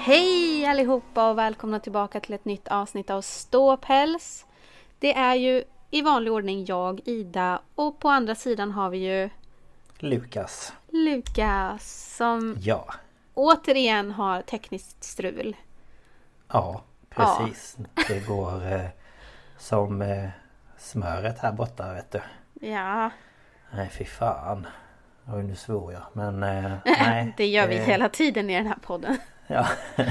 Hej allihopa och välkomna tillbaka till ett nytt avsnitt av Ståpäls. Det är ju i vanlig ordning jag, Ida, och på andra sidan har vi ju Lukas. Lukas som Ja. återigen har tekniskt strul. Ja, precis. Det går eh, som eh, smöret här borta vet du. Ja, Nej fy fan. Oj nu svor jag men eh, nej. det gör vi eh, hela tiden i den här podden. Ja.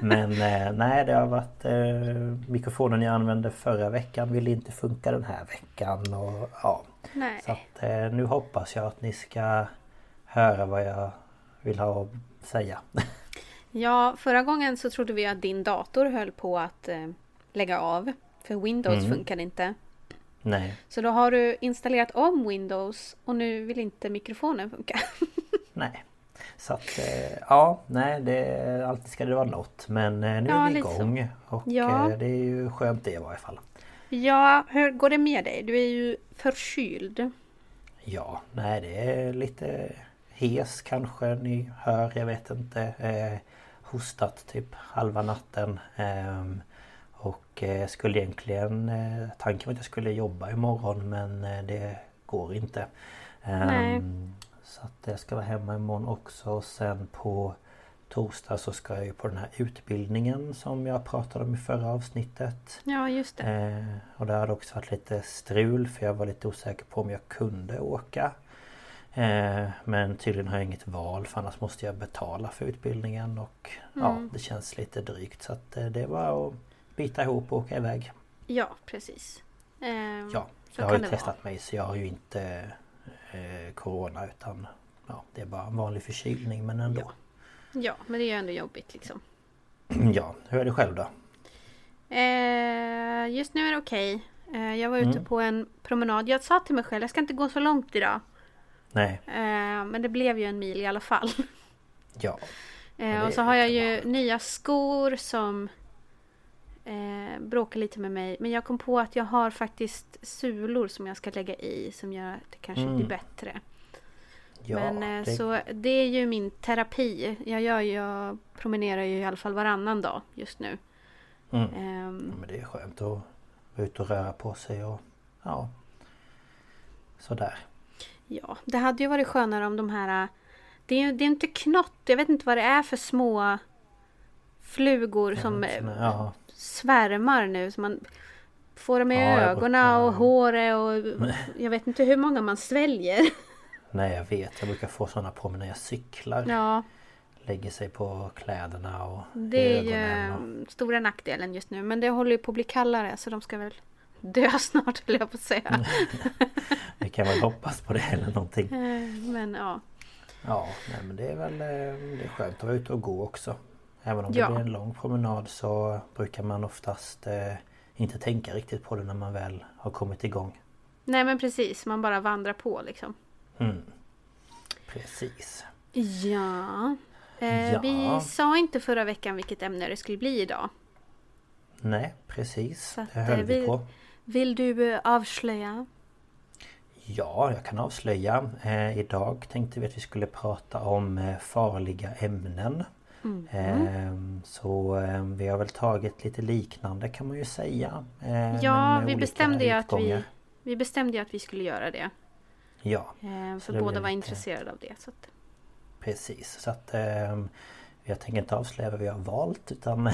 Men eh, nej det har varit eh, Mikrofonen jag använde förra veckan ville inte funka den här veckan och ja. Nej. Så att eh, nu hoppas jag att ni ska höra vad jag vill ha att säga. Ja, förra gången så trodde vi att din dator höll på att eh, lägga av. För Windows Mm. funkade inte. Nej. Så då har du installerat om Windows och nu vill inte mikrofonen funka. Nej. Så att eh, ja, nej det, alltid ska det vara något. Men eh, nu Ja, är vi igång. Och Ja. eh, det är ju skönt det i varje fall. Ja, hur går det med dig? Du är ju förkyld. Ja, nej det är lite hes kanske ni hör, jag vet inte. Eh, hostat typ halva natten. Ehm, och eh, skulle egentligen... Eh, tanken var att jag skulle jobba imorgon men eh, det går inte. Ehm, Nej. Så att jag ska vara hemma imorgon också. Och sen på torsdag så ska jag ju på den här utbildningen som jag pratade om i förra avsnittet. Ja, just det. Eh, och det hade också varit lite strul för jag var lite osäker på om jag kunde åka. Eh, men tydligen har jag inget val för annars måste jag betala för utbildningen och ja, Mm. det känns lite drygt. Så att eh, det var att bita ihop och åka iväg. Ja, precis. Ehm, Ja, jag har ju det testat mig så jag har ju inte eh, Corona utan ja, det är bara en vanlig förkylning men ändå. vara. Ja, men det är ju ändå jobbigt liksom. Ja, hur är det själv då? Eh, just nu är det okej. Eh, jag var ute Mm. på en promenad. Jag sa till mig själv, jag ska inte gå så långt idag. Nej, Eh, men det blev ju en mil i alla fall. ja. Eh, och så har jag ju nya skor som eh, bråkar lite med mig. Men jag kom på att jag har faktiskt sulor som jag ska lägga i som gör att det kanske Mm. blir bättre. ja men eh, det, så det är ju min terapi. Jag, gör, jag promenerar ju i alla fall varannan dag just nu. mm. Ja, men det är skönt att vara ute och röra på sig och ja Sådär Ja, det hade ju varit skönare om de här... Det är det är inte knott, jag vet inte vad det är för små flugor som eh, ja. Svärmar nu. Så man får dem i Ja, ögonen gått- och håret och jag vet inte hur många man sväljer. Nej jag vet, jag brukar få sådana på mig när jag cyklar Ja, Lägger sig på kläderna och det är ju eh, stora nackdelen just nu. Men det håller ju på att bli kallare så de ska väl dö snart höll jag på att säga. och, Vi kan väl hoppas på det eller någonting Eh, Men ja. Ja, nej, men det är väl eh, det är skönt att vara ute och gå också. Även om Ja. det blir en lång promenad så brukar man oftast eh, inte tänka riktigt på det när man väl har kommit igång. Nej men precis, man bara vandrar på liksom. Mm. Precis. Ja. Eh, Ja. Vi sa inte förra veckan vilket ämne det skulle bli idag. Nej, precis. Att, det höll eh, vi vi- på. Vill du eh, avslöja? Ja, jag kan avslöja. Eh, idag tänkte vi att vi skulle prata om eh, farliga ämnen. Eh, så eh, vi har väl tagit lite liknande kan man ju säga. Eh, men Ja, vi bestämde ju att vi, vi bestämde ju att vi skulle göra det. Ja, Eh, Så för båda var lite- intresserade av det. Så att, precis. Så att eh, jag tänker inte avslöja vad vi har valt utan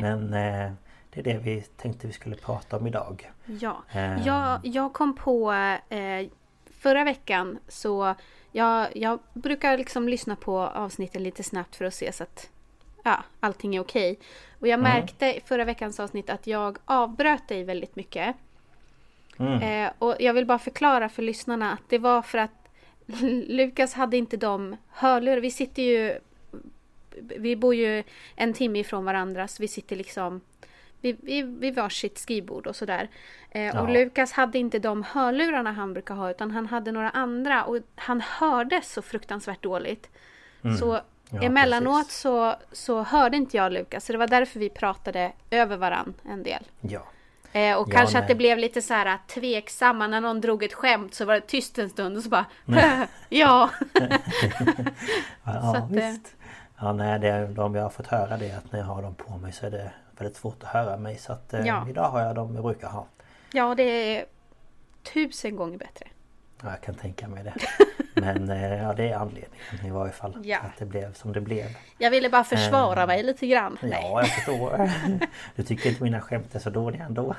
men eh, det är det vi tänkte vi skulle prata om idag. Ja. Jag, jag kom på eh, förra veckan så jag, jag brukar liksom lyssna på avsnitten lite snabbt för att se så att ja, allting är okej. Och jag Mm. märkte i förra veckans avsnitt att jag avbröt dig väldigt mycket. Mm. Eh, och jag vill bara förklara för lyssnarna att det var för att Lukas hade inte de hörlurar. Vi sitter ju... Vi bor ju en timme ifrån varandra så vi sitter liksom vid, vid, vid varsitt skrivbord och sådär. Eh, och. Lukas hade inte de hörlurarna han brukar ha utan han hade några andra och han hörde så fruktansvärt dåligt. Så Mm. Ja, emellanåt precis. så, så hörde inte jag Lukas så det var därför vi pratade över varann en del. Ja, Eh, och Ja, kanske att nej. det blev lite så här tveksamma när någon drog ett skämt så var det tyst en stund och så bara Ja, ja Så att, eh, visst. Ja, nej, det, de jag har fått höra det att när jag har dem på mig så är det väldigt svårt att höra mig. Så att eh, Ja. idag har jag dem jag brukar ha. ja det är tusen gånger bättre. Ja, jag kan tänka mig det. Men eh, ja, det är anledningen i varje fall. Ja. Att det blev som det blev. Jag ville bara försvara Eh, mig lite grann. Nej, Ja, jag förstår. Du tycker inte mina skämt är så dåliga ändå?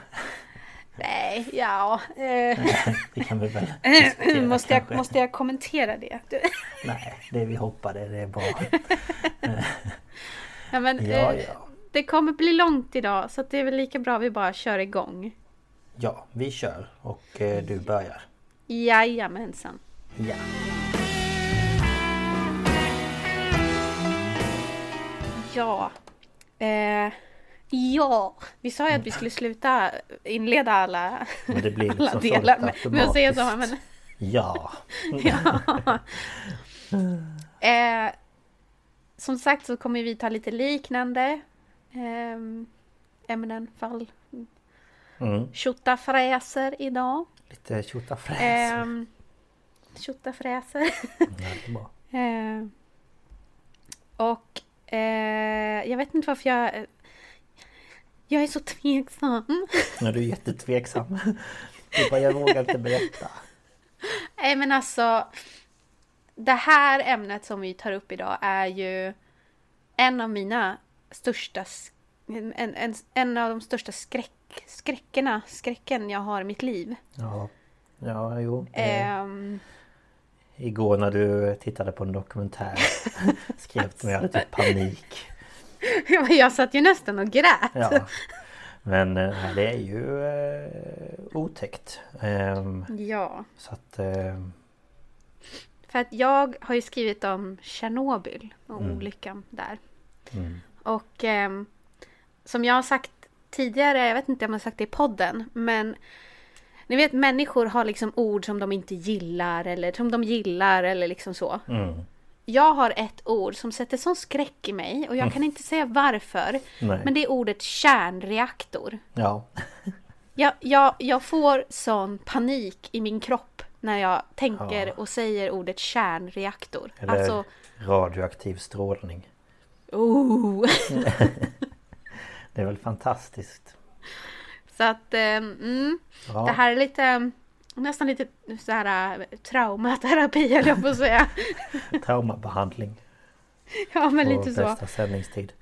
nej ja. Eh, Det kan vi väl måste, jag, kanske. måste jag kommentera det? Nej, det vi hoppade, det är bra. Ja, men, Ja, eh, ja. Det kommer bli långt idag så det är väl lika bra vi bara kör igång. Ja, vi kör och eh, du börjar. Jajamensan. Ja. Ja. Eh, ja. Vi sa ju att vi skulle sluta inleda alla, Men det blir alla liksom delar med, med att säga så. Men, Ja. ja. eh, som sagt så kommer vi ta lite liknande ämnen, fall, Mm. tjottafräser idag. Lite tjottafräser. Ja, det är bra. Eh, och eh, jag vet inte varför jag... Jag är så tveksam. Ja, du är jättetveksam. Du bara, jag vågar inte berätta. Nej men alltså. Det här ämnet som vi tar upp idag är ju en av mina största... En, en, en av de största skräck, skräckerna, skräcken jag har i mitt liv. Ja, ja jo. Ehm, igår när du tittade på en dokumentär skrev du hade typ panik. jag satt ju nästan och grät. Ja. Men eh, det är ju eh, otäckt. Ehm, ja. så att... Eh, För att jag har ju skrivit om Tjernobyl och Mm. olyckan där. mm, Och ehm, som jag har sagt tidigare, jag vet inte om jag har sagt det i podden, men ni vet människor har liksom ord som de inte gillar eller som de gillar eller liksom så. mm, Jag har ett ord som sätter sån skräck i mig och jag kan inte säga varför. nej. Men det är ordet kärnreaktor. Ja. Jag, jag, jag får sån panik i min kropp när jag tänker Ja. och säger ordet kärnreaktor. Eller Alltså, radioaktiv strålning. Oh! Det är väl fantastiskt. Så att, ehm, mm, Ja. det här är lite, nästan lite så här äh, traumaterapi höll jag på att säga. Traumabehandling Ja men på lite så. bästa sändningstid.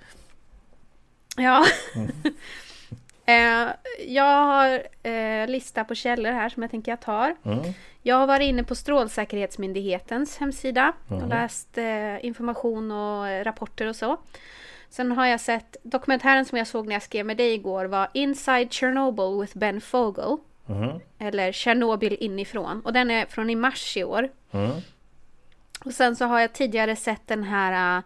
Ja. Mm. Eh, jag har eh, lista på källor här som jag tänker jag tar. Mm. Jag har varit inne på Strålsäkerhetsmyndighetens hemsida och Mhm. läst eh, information och eh, rapporter och så. Sen har jag sett dokumentären som jag såg när jag skrev med dig igår var Inside Chernobyl with Ben Fogel. Mhm. Eller Tjernobyl inifrån. Och den är från i mars i år. Mm. Och sen så har jag tidigare sett den här, uh,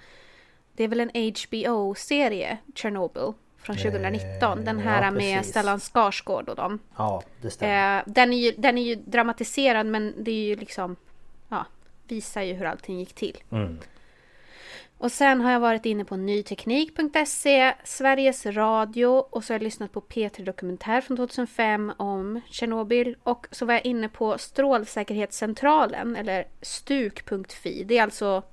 det är väl en HBO-serie, Chernobyl, från 2019. Den här ja, med. Stellan Skarsgård och dem. Ja, det stämmer. Eh, den, är ju, den är ju dramatiserad men det är ju liksom, ja, visar ju hur allting gick till. Mm. Och sen har jag varit inne på nyteknik.se, Sveriges Radio och så har jag lyssnat på P3 Dokumentär från 2005 om Tjernobyl. Och så var jag inne på Strålsäkerhetscentralen eller STUK.fi. Det är alltså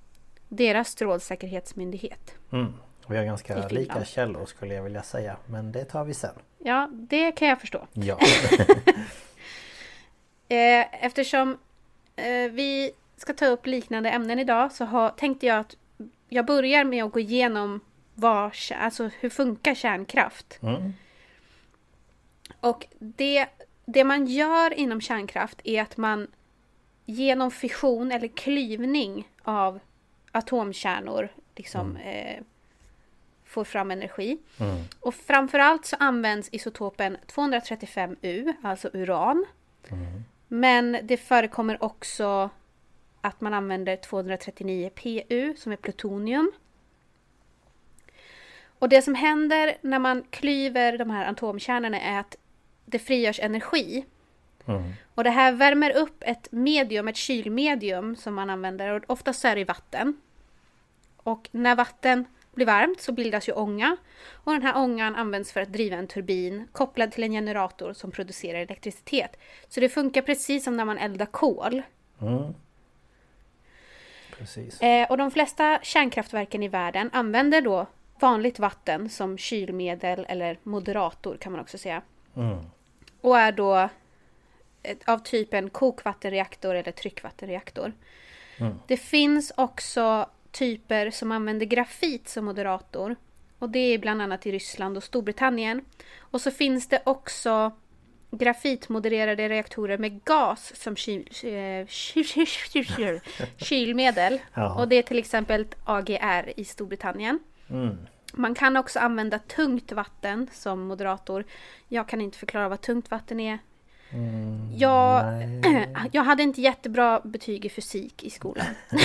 deras strålsäkerhetsmyndighet. Mm. Vi har ganska Finland. lika källor skulle jag vilja säga. Men det tar vi sen. Ja, det kan jag förstå. Ja. Eh, eftersom eh, vi ska ta upp liknande ämnen idag så har, tänkte jag att jag börjar med att gå igenom vad, alltså hur funkar kärnkraft? Mm. Och det, det man gör inom kärnkraft är att man genom fission eller klyvning av atomkärnor liksom eh, får fram energi. Mm. Och framförallt så används isotopen 235U, alltså uran. Men det förekommer också att man använder 239Pu som är plutonium. Och det som händer när man klyver de här atomkärnorna är att det frigörs energi. Mm. Och det här värmer upp ett medium, ett kylmedium som man använder. Och oftast så är det vatten. Och när vatten blir varmt så bildas ju ånga. Och den här ångan används för att driva en turbin kopplad till en generator som producerar elektricitet. Så det funkar precis som när man eldar kol. Mm. Precis. Eh, och de flesta kärnkraftverken i världen använder då vanligt vatten som kylmedel eller moderator kan man också säga. Mm. Och är då ett, av typen kokvattenreaktor eller tryckvattenreaktor. Mm. Det finns också typer som använder grafit som moderator. Och det är bland annat i Ryssland och Storbritannien. Och så finns det också grafitmodererade reaktorer med gas som kyl, eh, kyl, kyl, kyl, kylmedel. Och det är till exempel AGR i Storbritannien. Mm. Man kan också använda tungt vatten som moderator. Jag kan inte förklara vad tungt vatten är. Jag, Nej. jag hade inte jättebra betyg i fysik i skolan.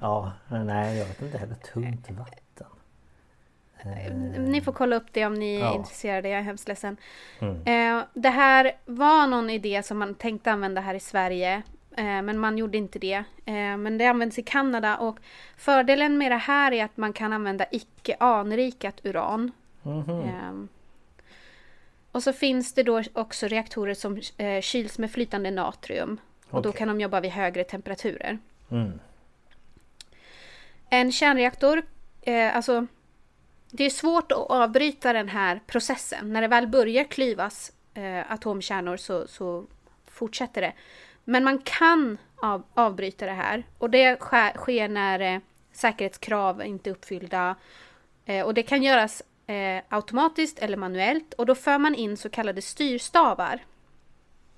Ja, nej jag vet inte heller. Tungt vatten. Ni får kolla upp det om ni är Ja. intresserade, jag är hemskt ledsen. Mm. Eh, det här var någon idé som man tänkte använda här i Sverige. Eh, men man gjorde inte det. Eh, men det används i Kanada och fördelen med det här är att man kan använda icke anrikat uran. Mhm. Ehm, och så finns det då också reaktorer som eh, kyls med flytande natrium. Och då Okej. kan de jobba vid högre temperaturer. Mm. En kärnreaktor, eh, alltså det är svårt att avbryta den här processen. När det väl börjar klyvas eh, atomkärnor så, så fortsätter det. Men man kan av, avbryta det här och det sker, sker när eh, säkerhetskrav inte är uppfyllda. Eh, och det kan göras eh, automatiskt eller manuellt och då för man in så kallade styrstavar.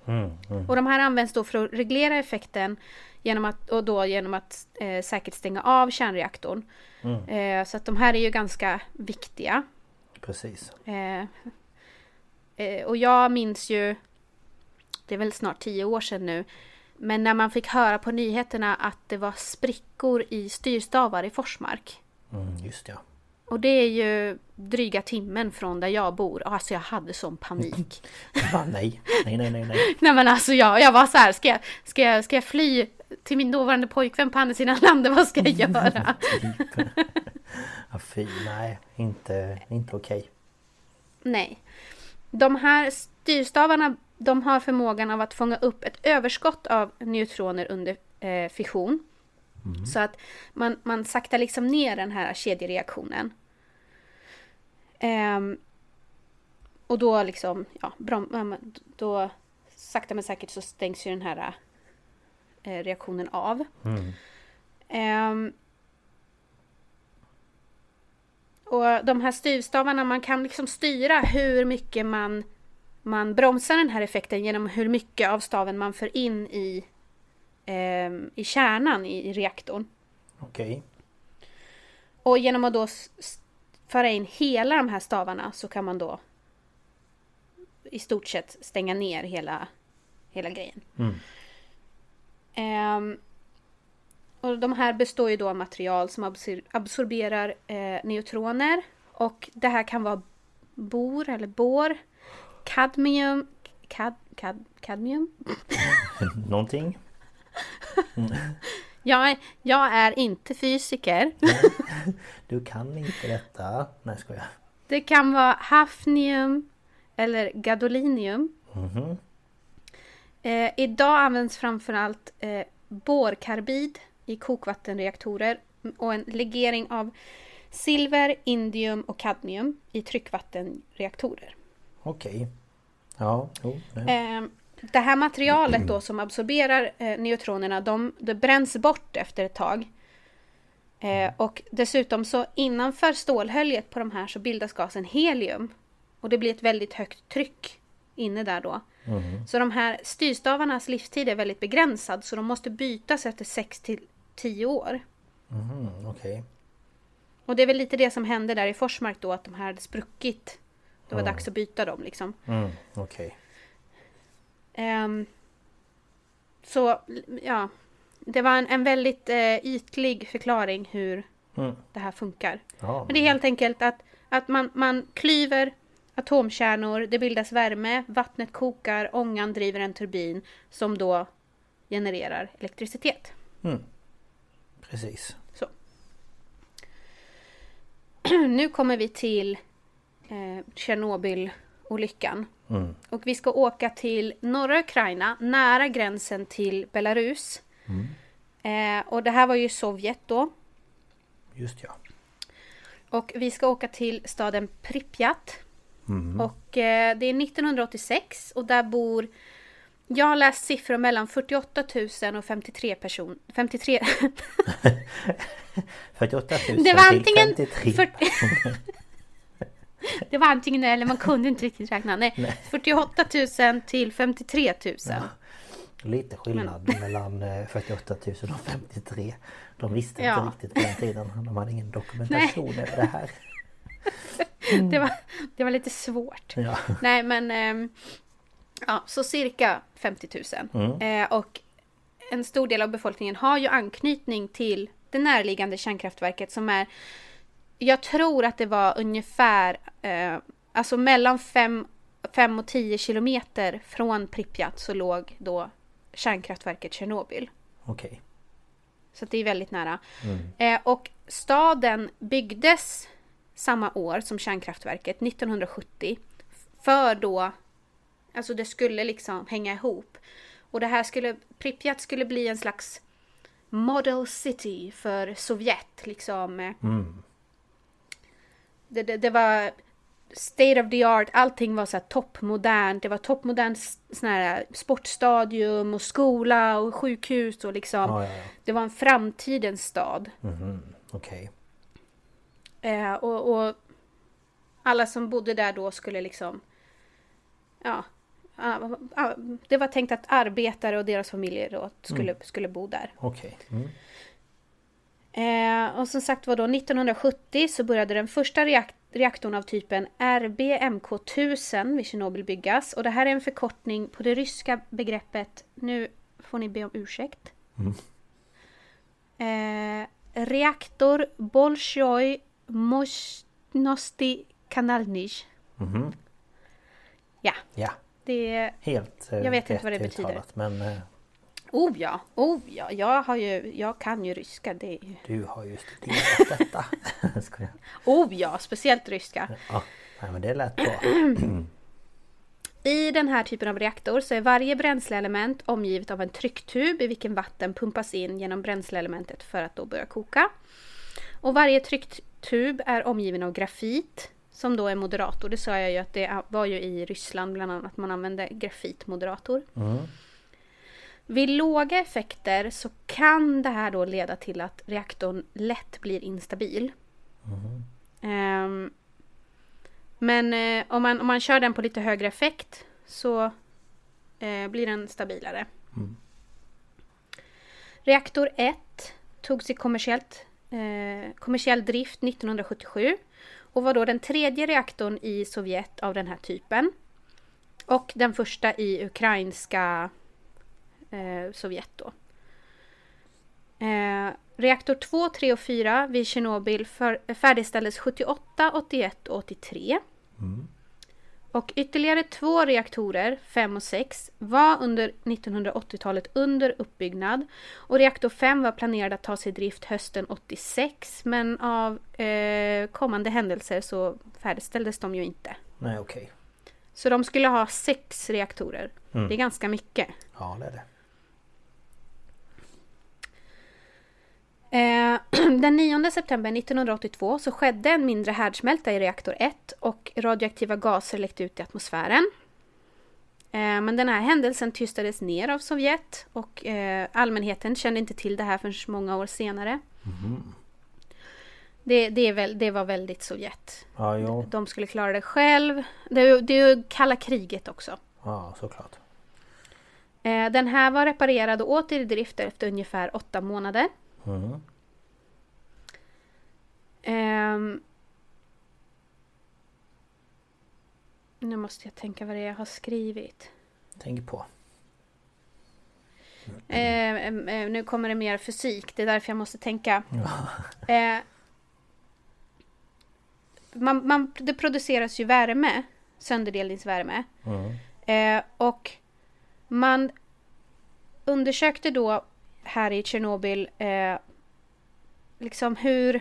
Mm. Mm. Och de här används då för att reglera effekten genom att, och då genom att eh, säkert stänga av kärnreaktorn. Mm. Eh, så att de här är ju ganska viktiga. Precis. Eh, eh, och jag minns ju, det är väl snart tio år sedan nu, men när man fick höra på nyheterna att det var sprickor i styrstavar i Forsmark. Mm, just ja. Och det är ju dryga timmen från där jag bor. Alltså jag hade sån panik. Va, nej. nej, nej, nej, nej. Nej men alltså jag, jag var så här, ska jag, ska, jag, ska jag fly till min dåvarande pojkvän på andra sidan landet? Vad ska jag göra? Ja, fy, nej. Inte, inte okej. Nej. De här styrstavarna de har förmågan av att fånga upp ett överskott av neutroner under eh, fission. Så att man, man saktar liksom ner den här kedjereaktionen. Ehm, och då liksom, ja, brom, då sakta men säkert så stängs ju den här eh, reaktionen av. Mm. Ehm, och de här styrstavarna, man kan liksom styra hur mycket man, man bromsar den här effekten genom hur mycket av staven man för in i, ehm, i kärnan i, i reaktorn. Okej. Och genom att då föra in hela de här stavarna så kan man då i stort sett stänga ner hela, hela grejen. Mm. Ehm, och de här består ju då av material som absor absorberar eh, neutroner. Och det här kan vara bor eller bor, kadmium, kad, kad, kadmium? Någonting? Jag, är- jag är inte fysiker. Du kan inte detta. Nej skojar. Det kan vara hafnium eller gadolinium. Eh, idag används framförallt eh, borkarbid i kokvattenreaktorer och en legering av silver, indium och kadmium i tryckvattenreaktorer. Okej. Ja, jo. nej. Eh, det här materialet då som absorberar eh, neutronerna, de, det bränns bort efter ett tag. Eh, och dessutom så innanför stålhöljet på de här så bildas gasen helium. Och det blir ett väldigt högt tryck inne där då. Så de här styrstavarnas livstid är väldigt begränsad så de måste bytas efter 6 till 10 år. Mhm, Okej. Och det är väl lite det som hände där i Forsmark då att de här hade spruckit. Det var dags att byta dem liksom. Mm, Okej. Ehm, så ja, det var en, en väldigt eh, ytlig förklaring hur Mm. det här funkar. Ja, Men det är helt enkelt att, att man, man klyver atomkärnor, det bildas värme, vattnet kokar, ångan driver en turbin som då genererar elektricitet. precis. Så. nu kommer vi till eh, Tjernobyl-olyckan. Mm. Och vi ska åka till norra Ukraina, nära gränsen till Belarus. Eh, och det här var ju Sovjet då. Just ja. Och vi ska åka till staden Pripyat. Och eh, det är 1986 och där bor... Jag har läst siffror mellan 48 000 och 53 personer. 53... 48 000 Det var till antingen 53. 40 Det var antingen eller man kunde inte riktigt räkna. Nej, 48 000 till 53 000. Lite skillnad mellan eh, 48 000 och 53. De visste Ja. inte riktigt på den tiden. De hade ingen dokumentation över det här. Det, var, det var lite svårt. Ja. Nej men ehm, ja, så cirka 50 000. Eh, och en stor del av befolkningen har ju anknytning till det närliggande kärnkraftverket som är Jag tror att det var ungefär eh, Alltså mellan 5 och 10 kilometer från Pripyat så låg då kärnkraftverket Tjernobyl. Okej. Så att det är väldigt nära. Eh, och staden byggdes samma år som kärnkraftverket, 1970. För då, alltså det skulle liksom hänga ihop. Och det här skulle, Pripyat skulle bli en slags model city för Sovjet. Liksom. eh. Det, det, det var state of the art, allting var så här toppmodernt. Det var toppmodernt sån här sportstadium och skola och sjukhus och liksom. Ja, ja, ja. Det var en framtidens stad. Okej. Eh, och, och alla som bodde där då skulle liksom... Ja. ah, ah, Det var tänkt att arbetare och deras familjer då skulle, skulle bo där. Okej. Mm. Eh, och som sagt var då 1970 så började den första reak- reaktorn av typen RBMK1000 vid Tjernobyl byggas. Och det här är en förkortning på det ryska begreppet, nu får ni be om ursäkt. Eh, reaktor Bolshoi Mosnosti Kanalnij. Ja, Ja. det är... Helt eh, Jag vet inte rätt vad det betyder. Men eh, Oh ja, oh ja, jag har ju, jag kan ju ryska. Det är ju... du har ju studerat detta. Skojar. Oh ja, speciellt ryska. Ja. Men det lät bra. I den här typen av reaktor så är varje bränsleelement omgivet av en trycktub i vilken vatten pumpas in genom bränsleelementet för att då börja koka. Och varje trycktub är omgiven av grafit som då är moderator. Det sa jag ju att det var ju i Ryssland bland annat man använde grafitmoderator. Vid låga effekter så kan det här då leda till att reaktorn lätt blir instabil. Ehm, men eh, om, man, om man kör den på lite högre effekt så eh, blir den stabilare. Reaktor 1 togs i kommersiellt, eh, kommersiell drift 1977 och var då den tredje reaktorn i Sovjet av den här typen. Och den första i ukrainska eh, Sovjet då. Eh, reaktor 2, 3 och 4 vid Tjernobyl för, färdigställdes 78, 81 och 83. Och ytterligare två reaktorer, 5 och 6, var under 1980-talet under uppbyggnad. Och reaktor 5 var planerad att tas i drift hösten 86 men av eh, kommande händelser så färdigställdes de ju inte. Nej okej. Så de skulle ha sex reaktorer. Det är ganska mycket. Ja det är det. den 9 september 1982 så skedde en mindre härdsmälta i reaktor 1 och radioaktiva gaser läckte ut i atmosfären. Eh, men den här händelsen tystades ner av Sovjet och eh, allmänheten kände inte till det här förrän många år senare. Det, det, är väl, det var väldigt Sovjet. Ja jo. De skulle klara det själv. Det, det är ju kalla kriget också. Ja såklart. Eh, den här var reparerad och åter i drift efter ungefär åtta månader. Mm. Ehm. nu måste jag tänka vad det är jag har skrivit. Tänk på. Eh, em, eh, nu kommer det mer fysik, det är därför jag måste tänka. Eh, man, man, det produceras ju värme, sönderdelningsvärme. Eh, och man undersökte då här i Tjernobyl eh, liksom hur...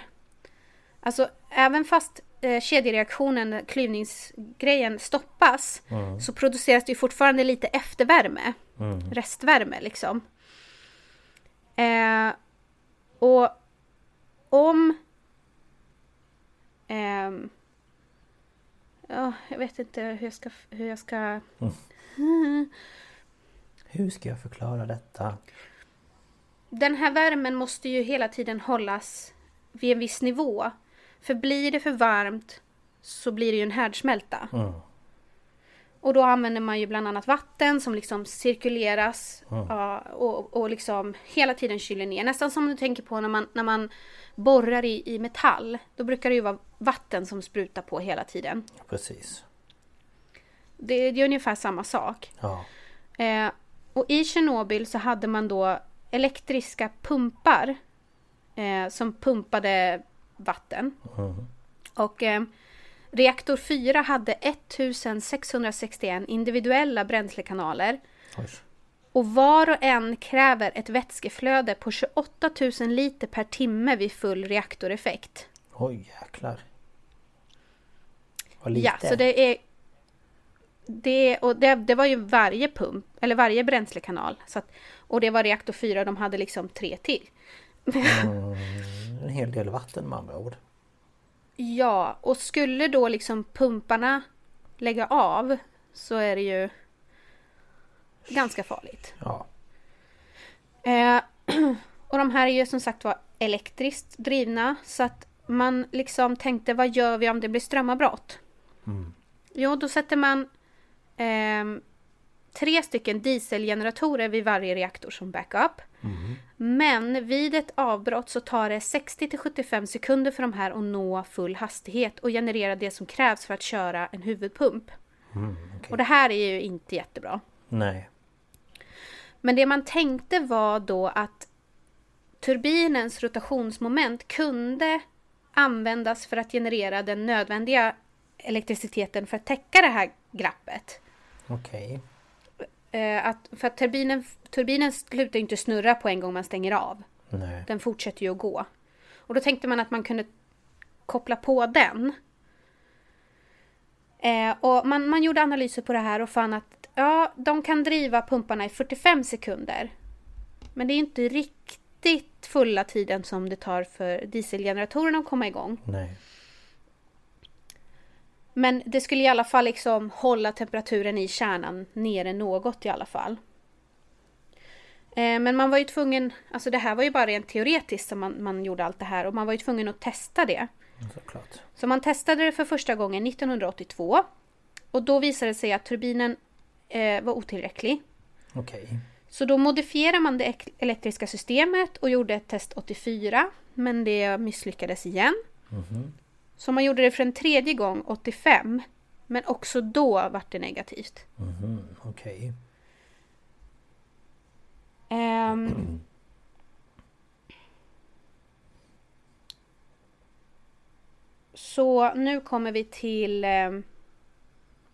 Alltså även fast eh, kedjereaktionen, klyvningsgrejen stoppas så produceras det ju fortfarande lite eftervärme. Restvärme liksom. Eh, och om... ehm, ja, jag vet inte hur jag ska... Hur jag ska Hur ska jag förklara detta? Den här värmen måste ju hela tiden hållas vid en viss nivå. För blir det för varmt så blir det ju en härdsmälta. Och då använder man ju bland annat vatten som liksom cirkuleras ja, och, och liksom hela tiden kyler ner. Nästan som du tänker på när man, när man borrar i, i metall. Då brukar det ju vara vatten som sprutar på hela tiden. Precis. Det, det är ungefär samma sak. Ja. Eh, och i Tjernobyl så hade man då elektriska pumpar eh, som pumpade vatten. Och eh, reaktor 4 hade 1661 individuella bränslekanaler. Oj. Och var och en kräver ett vätskeflöde på 28 000 liter per timme vid full reaktoreffekt. Oj jäklar. Vad lite. Ja, så det är... Det, och det, det var ju varje pump, eller varje bränslekanal. Så att, och det var reaktor 4, de hade liksom tre till. En hel del vatten med andra ord. Ja, och skulle då liksom pumparna lägga av så är det ju ganska farligt. Ja. Eh, och de här är ju som sagt var elektriskt drivna så att man liksom tänkte vad gör vi om det blir strömavbrott? Jo, då sätter man ehm, tre stycken dieselgeneratorer vid varje reaktor som backup. Men vid ett avbrott så tar det 60 till 75 sekunder för de här att nå full hastighet och generera det som krävs för att köra en huvudpump. Och det här är ju inte jättebra. Nej. Men det man tänkte var då att turbinens rotationsmoment kunde användas för att generera den nödvändiga elektriciteten för att täcka det här glappet. Okej. Eh, att, för att turbinen, turbinen slutar inte snurra på en gång man stänger av. Nej. Den fortsätter ju att gå. Och då tänkte man att man kunde koppla på den. Eh, och man, man gjorde analyser på det här och fann att ja, de kan driva pumparna i 45 sekunder. Men det är inte riktigt fulla tiden som det tar för dieselgeneratorerna att komma igång. Nej. Men det skulle i alla fall liksom hålla temperaturen i kärnan nere något i alla fall. Eh, Men man var ju tvungen, alltså det här var ju bara rent teoretiskt som man, man gjorde allt det här och man var ju tvungen att testa det. Såklart. Så man testade det för första gången 1982 och då visade det sig att turbinen eh, var otillräcklig. Okej. Så då modifierade man det ek- elektriska systemet och gjorde ett test 84 men det misslyckades igen. Så man gjorde det för en tredje gång 85. Men också då vart det negativt. Mm, Okej. Okay. Um, så nu kommer vi till um,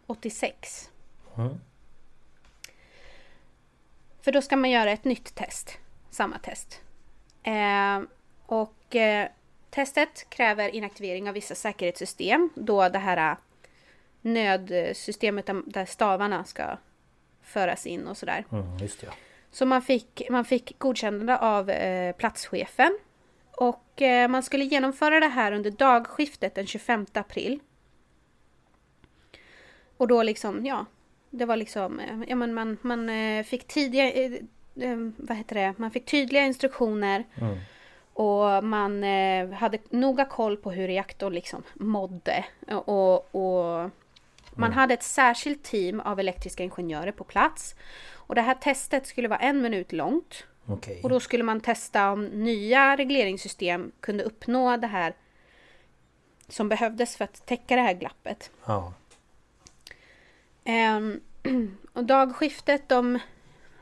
86. Mm. För då ska man göra ett nytt test. Samma test. Eh, och eh, testet kräver inaktivering av vissa säkerhetssystem. Då det här eh, nödsystemet där- stavarna ska föras in och sådär. Mm, just ja. Så man fick, man fick godkännande av eh, platschefen. Och eh, man skulle genomföra det här under dagskiftet den 25 april. Och då liksom, ja. Det var liksom, eh, ja men man, man fick tidiga, vad heter det, man fick tydliga instruktioner. Mm. Och man eh, hade noga koll på hur reaktorn liksom mådde. Och, och man hade ett särskilt team av elektriska ingenjörer på plats. Och det här testet skulle vara en minut långt. Okej. Och då skulle man testa om nya regleringssystem kunde uppnå det här som behövdes för att täcka det här glappet. Ja. Ehm, och dagskiftet de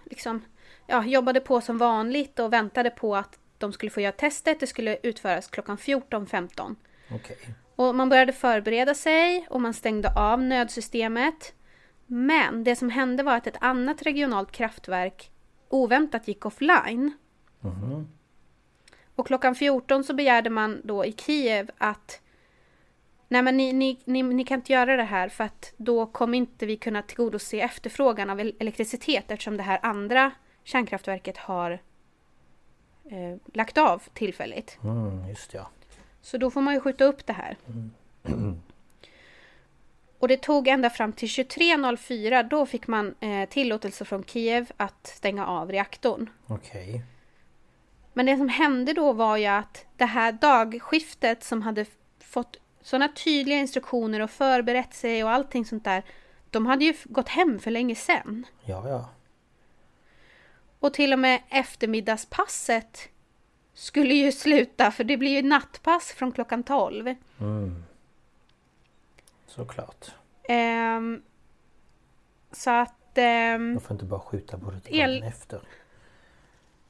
liksom, ja, jobbade på som vanligt och väntade på att de skulle få göra testet. Det skulle utföras klockan 14.15. Okej. Och man började förbereda sig och man stängde av nödsystemet. Men det som hände var att ett annat regionalt kraftverk oväntat gick offline. Mhm. Och klockan 14 så begärde man då i Kiev att Nej men ni, ni, ni, ni kan inte göra det här för att då kommer inte vi kunna tillgodose efterfrågan av el- elektricitet eftersom det här andra kärnkraftverket har eh, lagt av tillfälligt. Mm, just ja. Så då får man ju skjuta upp det här. Och det tog ända fram till 23.04 då fick man eh, tillåtelse från Kiev att stänga av reaktorn. Okej. Men det som hände då var ju att det här dagskiftet som hade fått sådana tydliga instruktioner och förberett sig och allting sånt där. De hade ju gått hem för länge sedan. Ja, ja. Och till och med eftermiddagspasset skulle ju sluta för det blir ju nattpass från klockan 12. Mm. Såklart. Ehm, så att... ehm, Man får inte bara skjuta på det till El- efter.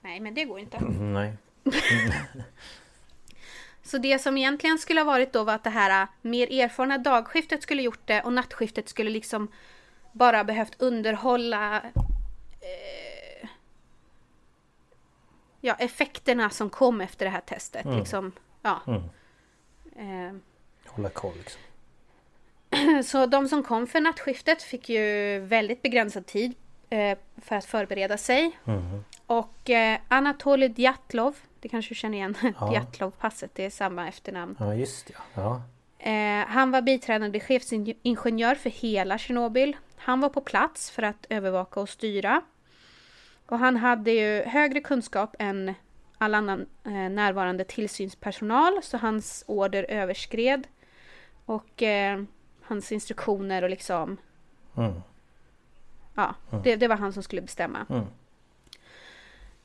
nej, men det går inte. Nej. Så det som egentligen skulle ha varit då var att det här äh, mer erfarna dagskiftet skulle gjort det och nattskiftet skulle liksom bara behövt underhålla eh, ja, effekterna som kom efter det här testet. Liksom, ja. Mm. Eh, Hålla koll liksom. Så de som kom för nattskiftet fick ju väldigt begränsad tid eh, för att förbereda sig. Mhm. Och eh, Anatolij Djatlov, det kanske du känner igen, Ja. Djatlov-passet, det är samma efternamn. Ja, just det. Ja. Eh, han var biträdande chefsingenjör för hela Tjernobyl. Han var på plats för att övervaka och styra. Och han hade ju högre kunskap än all annan eh, närvarande tillsynspersonal så hans order överskred. Och eh, hans instruktioner och liksom, Mm. ja, det, det var han som skulle bestämma. Mm.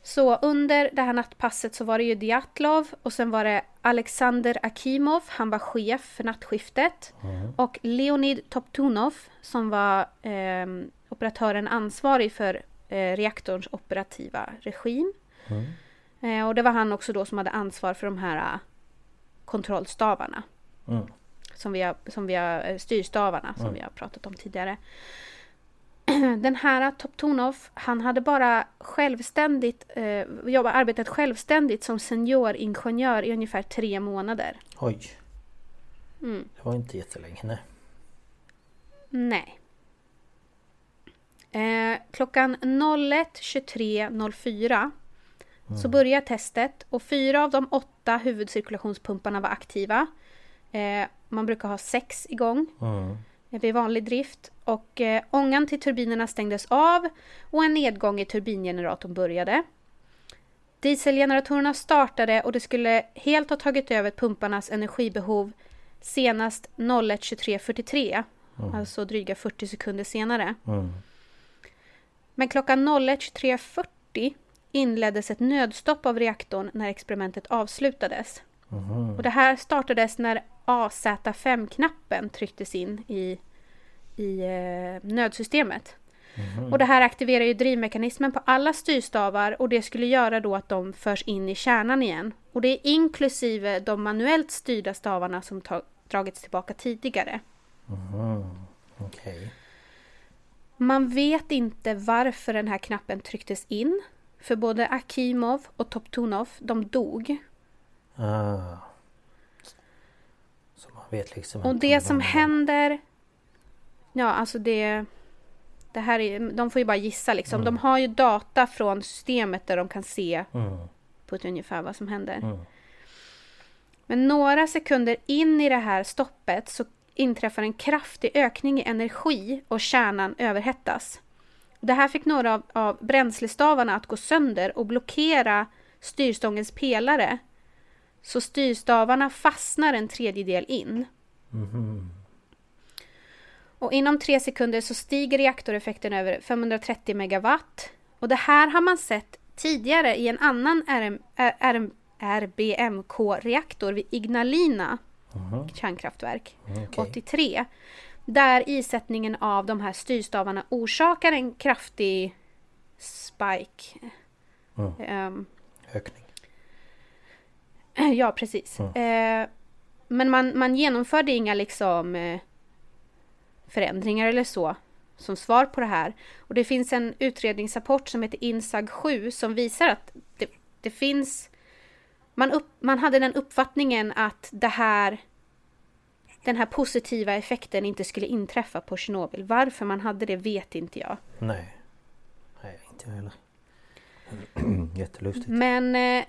Så under det här nattpasset så var det ju Djatlov och sen var det Alexander Akimov, han var chef för nattskiftet. Och Leonid Toptunov som var eh, operatören ansvarig för reaktorns operativa regim. Eh, och det var han också då som hade ansvar för de här eh, kontrollstavarna. Mm. Som vi har, som vi har eh, styrstavarna som vi har pratat om tidigare. Den här Toptunov, han hade bara självständigt eh, jobbat, arbetat självständigt som senioringenjör i ungefär tre månader. Oj. Mm. Det var inte jättelänge. Nej. Nej. Eh, klockan 01.23.04 så började testet och fyra av de åtta huvudcirkulationspumparna var aktiva. Eh, man brukar ha sex igång Mm. eh, vid vanlig drift och eh, ångan till turbinerna stängdes av och en nedgång i turbingeneratorn började. Dieselgeneratorerna startade och det skulle helt ha tagit över pumparnas energibehov senast 01.23.43, alltså dryga 40 sekunder senare. Mm. Men klockan 01.23.40 inleddes ett nödstopp av reaktorn när experimentet avslutades. Och det här startades när AZ5-knappen trycktes in i, i eh, nödsystemet. Och det här aktiverar ju drivmekanismen på alla styrstavar och det skulle göra då att de förs in i kärnan igen. Och det är inklusive de manuellt styrda stavarna som, dragits tillbaka tidigare. Okej. Man vet inte varför den här knappen trycktes in. För både Akimov och Toptunov, de dog. Ah. Så man vet liksom Och det om som de- händer... Ja, alltså det... Det här är, de får ju bara gissa liksom. De har ju data från systemet där de kan se Mm. på ett ungefär vad som händer. Mm. Men några sekunder in i det här stoppet så inträffar en kraftig ökning i energi och kärnan överhettas. Det här fick några av, av bränslestavarna att gå sönder och blockera styrstångens pelare. Så styrstavarna fastnar en tredjedel in. Och inom tre sekunder så stiger reaktoreffekten över 530 megawatt. Och det här har man sett tidigare i en annan RM, RM, RBMK-reaktor vid Ignalina kärnkraftverk Okej. 83. Där isättningen av de här styrstavarna orsakar en kraftig spike. Ehm, Ökning. Ja, precis. Eh, men man, man genomförde inga liksom eh, förändringar eller så som svar på det här. Och det finns en utredningsrapport som heter INSAG 7 som visar att det, det finns... Man, upp, man hade den uppfattningen att det här den här positiva effekten inte skulle inträffa på Tjernobyl. Varför man hade det vet inte jag. Nej. Nej, inte jag heller. Jättelustigt. Men eh,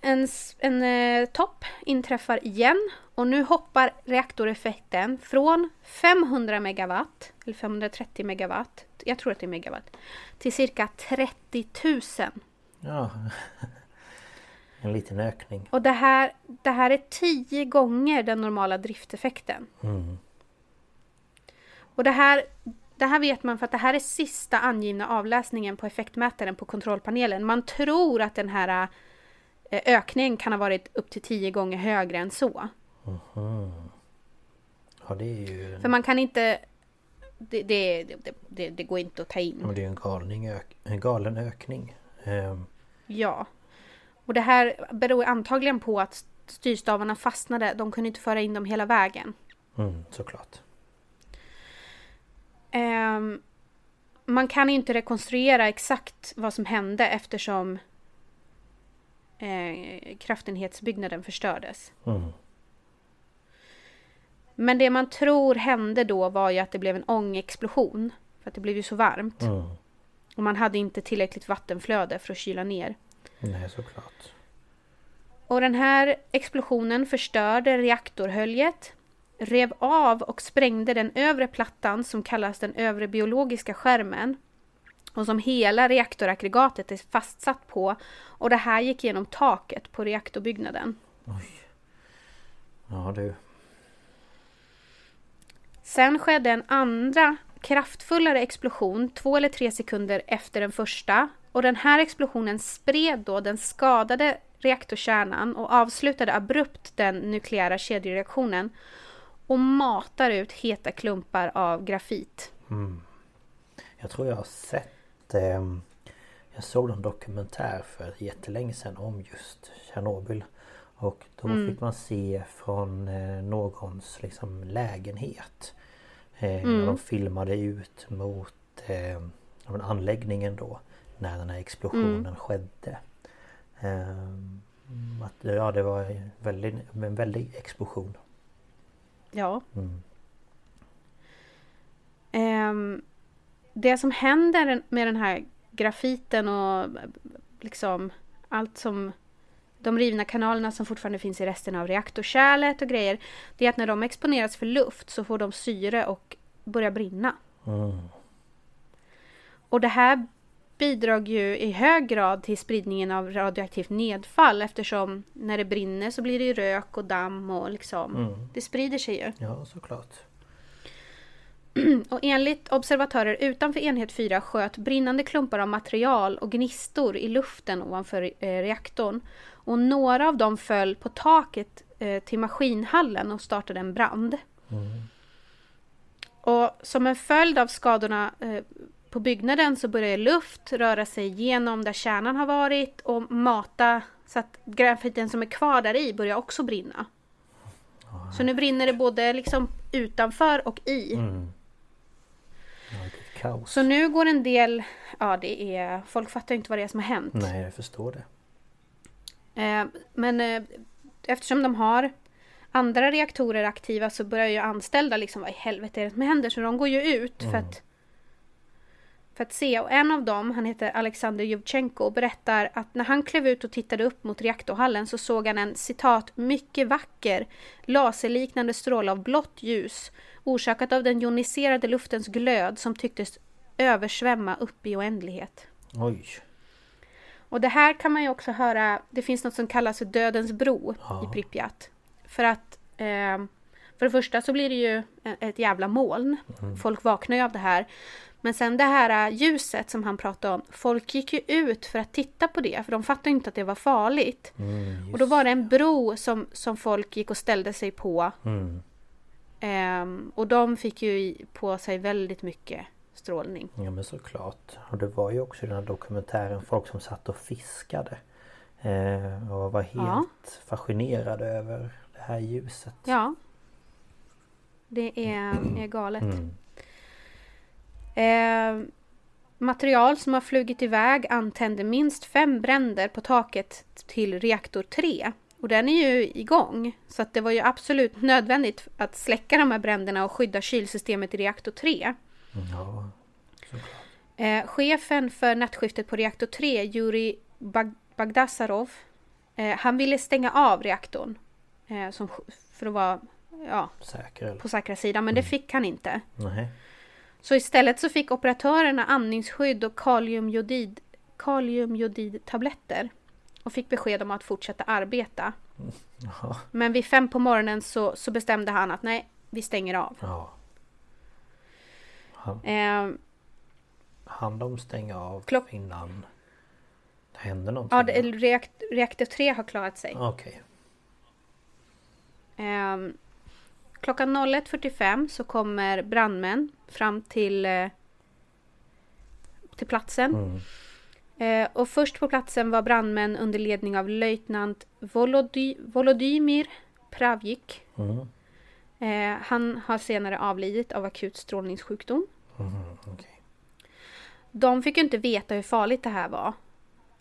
en, en eh, topp inträffar igen och nu hoppar reaktoreffekten från 500 megawatt, eller 530 megawatt, jag tror att det är megawatt, till cirka 30 000. Ja. En liten ökning. Och det här, det här är 10 gånger den normala drifteffekten. Mm. Och det här, det här vet man för att det här är sista angivna avläsningen på effektmätaren på kontrollpanelen. Man tror att den här eh, ökningen kan ha varit upp till 10 gånger högre än så. Ja det är ju... För man kan inte... Det, det, det, det, går inte att ta in. Men det är en, galning ök... en galen ökning. Ehm, Ja. Och det här beror antagligen på att styrstavarna fastnade. De kunde inte föra in dem hela vägen. mm, såklart. Ehm, man kan inte rekonstruera exakt vad som hände eftersom eh, kraftenhetsbyggnaden förstördes. Mm. Men det man tror hände då var ju att det blev en ångexplosion. För att det blev ju så varmt. Mm. Och man hade inte tillräckligt vattenflöde för att kyla ner. Nej såklart. Och den här explosionen förstörde reaktorhöljet, rev av och sprängde den övre plattan som kallas den övre biologiska skärmen och som hela reaktoraggregatet är fastsatt på. Och det här gick genom taket på reaktorbyggnaden. Ja du. Sen skedde en andra kraftfullare explosion två eller tre sekunder efter den första. Och den här explosionen spred då den skadade reaktorkärnan och avslutade abrupt den nukleära kedjereaktionen och matar ut heta klumpar av grafit. Jag tror jag har sett... ehm, jag såg en dokumentär för jättelänge sedan om just Tjernobyl. Och då fick man se från eh, någons liksom lägenhet. Eh, När de filmade ut mot eh, anläggningen då. När den här explosionen skedde. Ehm, att, ja det var en väldigt, en väldig explosion. Ja. Mm. Ehm, det som händer med den här grafiten och liksom allt som de rivna kanalerna som fortfarande finns i resten av reaktorkärlet och grejer. Det är att när de exponeras för luft så får de syre och börjar brinna. Mm. Och det här bidrar ju i hög grad till spridningen av radioaktivt nedfall eftersom när det brinner så blir det ju rök och damm och liksom det sprider sig ju. Ja såklart. Och enligt observatörer utanför enhet 4 sköt brinnande klumpar av material och gnistor i luften ovanför eh, reaktorn. Och några av dem föll på taket eh, till maskinhallen och startade en brand. Och som en följd av skadorna eh, på byggnaden så börjar luft röra sig igenom där kärnan har varit och mata så att grafiten som är kvar där i börjar också brinna. Så Så nu brinner det både liksom utanför och i. Mm. Ja. Så nu går en del, ja det är, folk fattar inte vad det är som har hänt. Nej, jag förstår det. Eh, men eh, eftersom de har andra reaktorer aktiva så börjar ju anställda liksom, vad i helvete är det som händer? Så de går ju ut för att för att se. Och en av dem, han heter Alexander Jevchenko, berättar att när han klev ut och tittade upp mot reaktorhallen så såg han en citat mycket vacker laserliknande stråle av blått ljus orsakat av den joniserade luftens glöd som tycktes översvämma upp i oändlighet. Oj. Och det här kan man ju också höra, det finns något som kallas för Dödens bro Ja. i Pripyat. För att eh, för det första så blir det ju ett jävla moln. Folk vaknar ju av det här. Men sen det här äh, ljuset som han pratade om. Folk gick ju ut för att titta på det. För de fattade inte att det var farligt. Mm, Och då var det en bro som, som folk gick och ställde sig på. Mm. Ehm, och de fick ju på sig väldigt mycket strålning. Ja men såklart. Och det var ju också i den här dokumentären folk som satt och fiskade. Eh, och var helt Ja. fascinerade över det här ljuset. Ja. Det är, är galet. Mm. Eh, material som har flugit iväg antände minst fem bränder på taket till reaktor 3. Och den är ju igång. Så att det var ju absolut nödvändigt att släcka de här bränderna och skydda kylsystemet i reaktor 3. Ja. Eh, chefen för nattskiftet på reaktor 3, Juri Bag- Bagdasarov, eh, han ville stänga av reaktorn. Eh, som, för att vara ja, Säker på säkra sidan, men det fick han inte. Nej. Så istället så fick operatörerna andningsskydd och kaliumjodid, kaliumjodidtabletter. Och fick besked om att fortsätta arbeta. Jaha. Men vid fem på morgonen så, så bestämde han att nej, vi stänger av. Ja. Han, Eh, han de stänga av Klock- innan det hände någonting? ja, det, reakt, reaktor 3 har klarat sig. Okej. Eh, klockan 01.45 så kommer brandmän fram till, eh, till platsen. Mm. Eh, och först på platsen var brandmän under ledning av löjtnant Volody, Volodymyr Pravjik. Mm. Eh, han har senare avlidit av akut strålningssjukdom. Mm. Okej. De fick inte veta hur farligt det här var.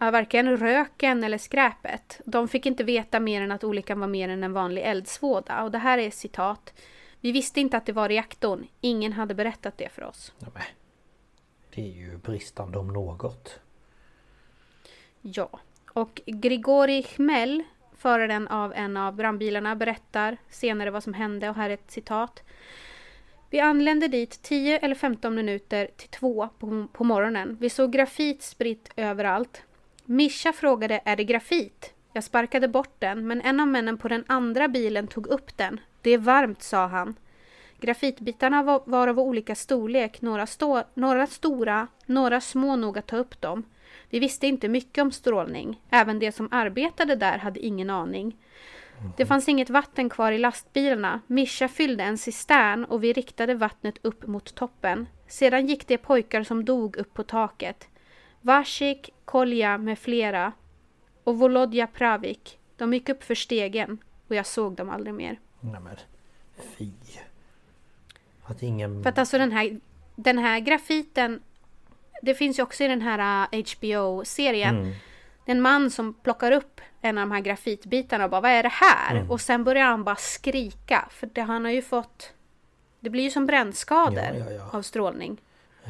Ja, Varken röken eller skräpet. De fick inte veta mer än att olyckan var mer än en vanlig eldsvåda. Och det här är citat. Vi visste inte att det var reaktorn. Ingen hade berättat det för oss. Men Det är ju bristande om något. Ja. Och Grigori Chmel, föraren av en av brandbilarna, berättar senare vad som hände och här är ett citat. Vi anlände dit 10 eller 15 minuter till två på, på morgonen. Vi såg grafit spritt överallt. Mischa frågade är det grafit? Jag sparkade bort den men en av männen på den andra bilen tog upp den. Det är varmt, sa han. Grafitbitarna var, var av olika storlek, några, stå, några stora, några små nog att ta upp dem. Vi visste inte mycket om strålning. Även de som arbetade där hade ingen aning. Det fanns inget vatten kvar i lastbilarna. Mischa fyllde en cistern och vi riktade vattnet upp mot toppen. Sedan gick de pojkar som dog upp på taket. Vasik, Kolja med flera och Volodja Pravik. De gick upp för stegen och jag såg dem aldrig mer. Nej men fy. Att ingen... För att alltså den här, den här grafiten Det finns ju också i den här HBO-serien Mm. Det är en man som plockar upp en av de här grafitbitarna och bara vad är det här? Mm. Och sen börjar han bara skrika för det, han har ju fått Det blir ju som brännskador Ja, ja, ja. av strålning.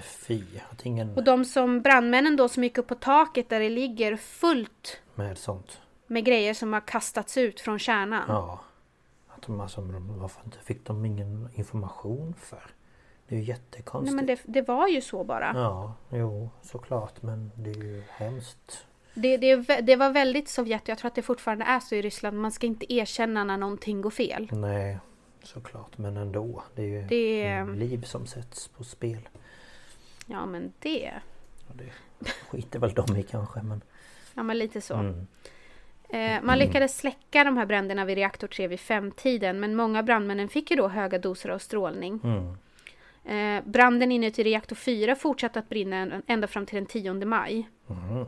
Fy. Att ingen Och de som brandmännen då som gick upp på taket där det ligger fullt med sånt. med grejer som har kastats ut från kärnan. Ja. Att de alltså, varför inte fick de ingen information för? Det är ju Nej, jättekonstigt. men det, det var ju så bara. Ja, jo såklart men det är ju hemskt. Det, det, det var väldigt Sovjet jag tror att det fortfarande är så i Ryssland. Man ska inte erkänna när någonting går fel. Nej, såklart men ändå. Det är ju Det liv som sätts på spel. Ja men det... Och det skiter väl de i kanske men... Ja men lite så. Mm. Eh, man lyckades släcka de här bränderna vid reaktor 3 vid femtiden men många brandmännen fick ju då höga doser av strålning. Mm. Eh, branden inuti reaktor 4 fortsatte att brinna ända fram till den 10 maj. Mm.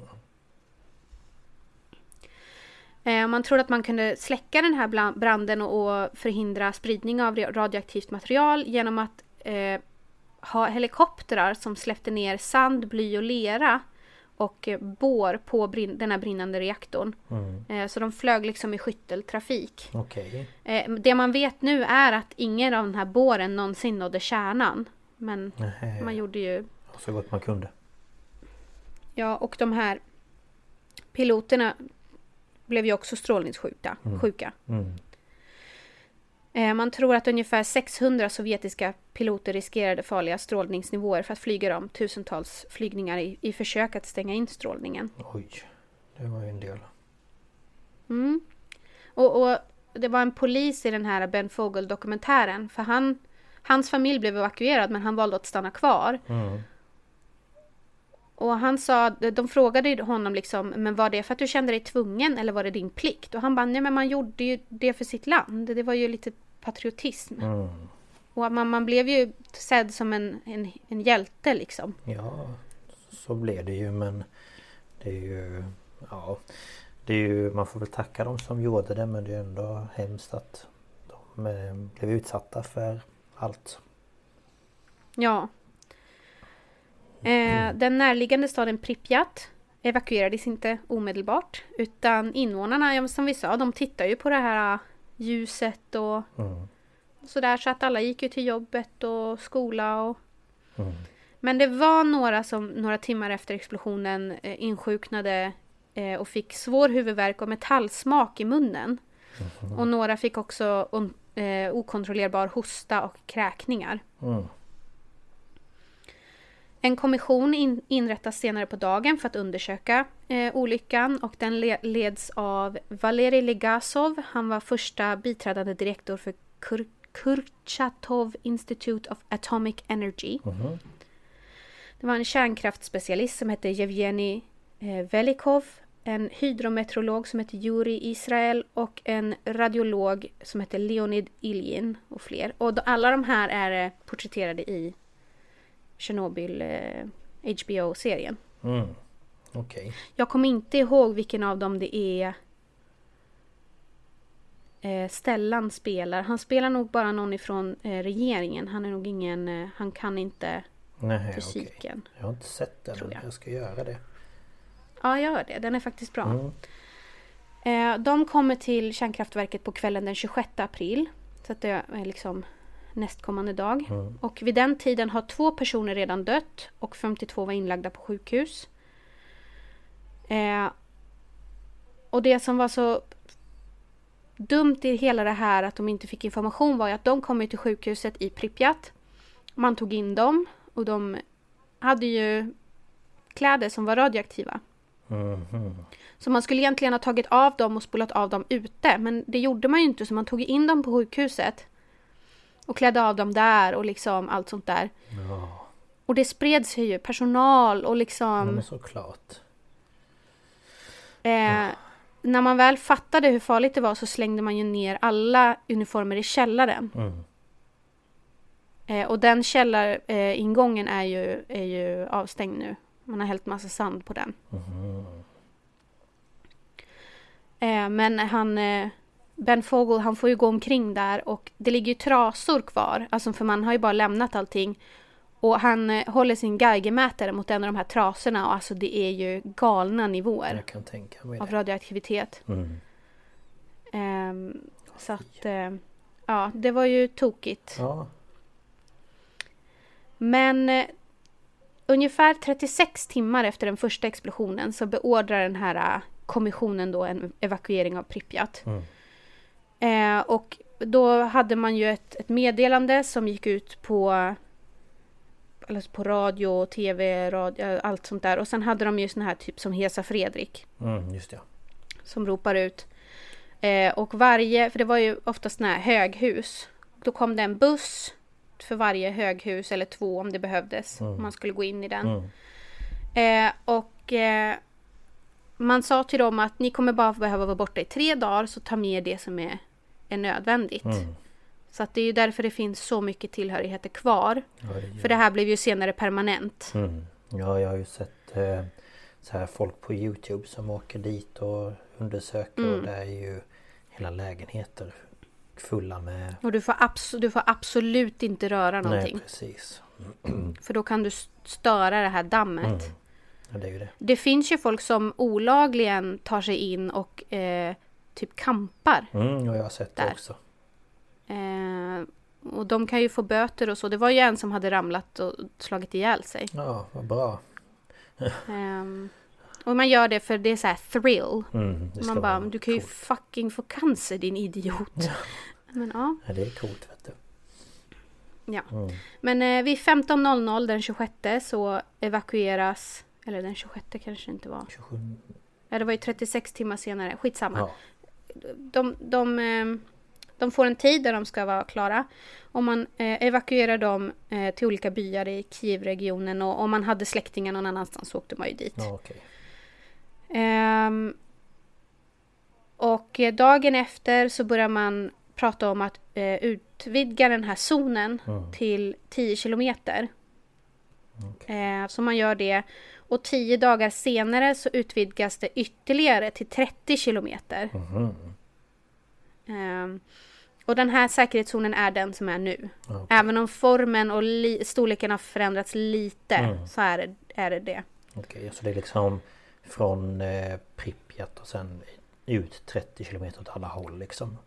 Eh, man trodde att man kunde släcka den här branden och, och förhindra spridning av ra- radioaktivt material genom att eh, ha helikoptrar som släppte ner sand, bly och lera och eh, bår på brin- den här brinnande reaktorn. Mm. Eh, så de flög liksom i skytteltrafik. Okej. Eh, det man vet nu är att ingen av den här båren någonsin nådde kärnan. Men Nähä. man gjorde ju Så gott man kunde. Ja, och de här piloterna blev ju också strålningssjuka. Sjuka. Mm. Eh, Man tror att ungefär 600 sovjetiska piloter riskerade farliga strålningsnivåer för att flyga dem tusentals flygningar i, i försök att stänga in strålningen. Oj. Det var ju en del. Mm. Och, och det var en polis i den här Ben Fogel-dokumentären. För han, hans familj blev evakuerad men han valde att stanna kvar. Mm. Och han sa, de frågade ju honom liksom, men var det för att du kände dig tvungen eller var det din plikt? Och han bara, nej men man gjorde ju det för sitt land. Det var ju lite patriotism. Mm. Och man, man blev ju sedd som en, en, en hjälte liksom. Ja, så blev det ju men det är ju... Ja, det är ju, man får väl tacka dem som gjorde det men det är ändå hemskt att de eh, blev utsatta för allt. Ja. Eh, den närliggande staden Pripyat evakuerades inte omedelbart. Utan invånarna, ja, som vi sa, de tittar ju på det här ljuset och Mm. sådär. Så att alla gick ju till jobbet och skola och Mm. Men det var några som några timmar efter explosionen eh, insjuknade eh, och fick svår huvudvärk och metallsmak i munnen. Och några fick också on, eh, okontrollerbar hosta och kräkningar. Mm. En kommission in, inrättas senare på dagen för att undersöka eh, olyckan och den le, leds av Valerij Legasov. Han var första biträdande direktor för Kur, Kurchatov Institute of Atomic Energy. Mhm. Det var en kärnkraftsspecialist som hette Yevgeny eh, Velikov, en hydrometeorolog som hette Yuri Israel och en radiolog som hette Leonid Iljin och fler. Och alla de här är eh, porträtterade i Chernobyl eh, HBO-serien. Mm. Okej. Jag kommer inte ihåg vilken av dem det är eh, Stellan spelar. Han spelar nog bara någon ifrån eh, regeringen. Han är nog ingen, eh, han kan inte Nej, fysiken. Jag har inte sett den jag. jag ska göra det. Ja, gör det. Den är faktiskt bra. Mm. Eh, de kommer till kärnkraftverket på kvällen den 26 april. Så att det är liksom nästkommande dag. Mm. Och vid den tiden har två personer redan dött och 52 var inlagda på sjukhus. Eh, och det som var så dumt i hela det här att de inte fick information var ju att de kom till sjukhuset i Pripyat. Man tog in dem och de hade ju kläder som var radioaktiva. Mhm. Så man skulle egentligen ha tagit av dem och spolat av dem ute. Men det gjorde man ju inte så man tog in dem på sjukhuset. Och klädde av dem där och liksom allt sånt där. Ja, Och det spred sig ju personal och ja liksom... men såklart. Eh, när man väl fattade hur farligt det var så slängde man ju ner alla uniformer i källaren. Mm. Eh, och den källaringången är ju, är ju avstängd nu. Man har hällt massa sand på den. Mhm. Eh, men han, eh, Ben Fogel, han får ju gå omkring där och det ligger ju trasor kvar. Alltså för man har ju bara lämnat allting. Och han eh, håller sin geigermätare mot en av de här trasorna och alltså det är ju galna nivåer av radioaktivitet. Mm. Ehm, så att, eh, ja, det var ju tokigt. Ja. Men eh, ungefär 36 timmar efter den första explosionen så beordrar den här eh, kommissionen då en evakuering av Pripyat. Mm. Eh, och då hade man ju ett, ett meddelande som gick ut på alltså på radio, tv, radio, allt sånt där. Och sen hade de ju såna här typ som Hesa Fredrik Mm, just det. som ropar ut. Eh, och varje, för det var ju oftast såna här höghus. Då kom det en buss för varje höghus eller två om det behövdes. Om man skulle gå in i den. Mm. Eh, och eh, man sa till dem att ni kommer bara behöva vara borta i tre dagar så ta med det som är, är nödvändigt. Mm. Så att det är ju därför det finns så mycket tillhörigheter kvar. Gör För det här blev ju senare permanent. Mm. Ja, jag har ju sett eh, så här folk på Youtube som åker dit och undersöker Mm. och det är ju hela lägenheter fulla med... Och du får, abs- du får absolut inte röra någonting. Nej precis. För då kan du störa det här dammet. Ja, det det. Det finns ju folk som olagligen tar sig in och eh, typ kampar. Mm, och jag har sett det Där. också. Eh, och de kan ju få böter och så. Det var ju en som hade ramlat och slagit ihjäl sig. Ja, vad bra. Ehm, och man gör det för det är så här thrill. Mm, det Man bara, du kan ju coolt. fucking få cancer din idiot. Men ja. Ja, det är coolt vet du. ja. Mm. Men eh, vid 15.00 den 26 så evakueras, eller den 26 kanske inte var. 27... Ja, det var ju 36 timmar senare. Skitsamma. Ja. De, de, eh, de får en tid där de ska vara klara. Och man eh, evakuerar dem eh, till olika byar i Kievregionen. Och om man hade släktingar någon annanstans så åkte man ju dit. Ja, okej. Ehm, och dagen efter så börjar man prata om att eh, utvidga den här zonen Mm. till 10 kilometer. Eh, så man gör det. Och 10 dagar senare så utvidgas det ytterligare till 30 kilometer. Ehm, och den här säkerhetszonen är den som är nu. Okej. Även om formen och storleken har förändrats lite Mm. så är det, är det det. Okej, så det är liksom från eh, Pripyat och sen ut 30 kilometer åt alla håll liksom.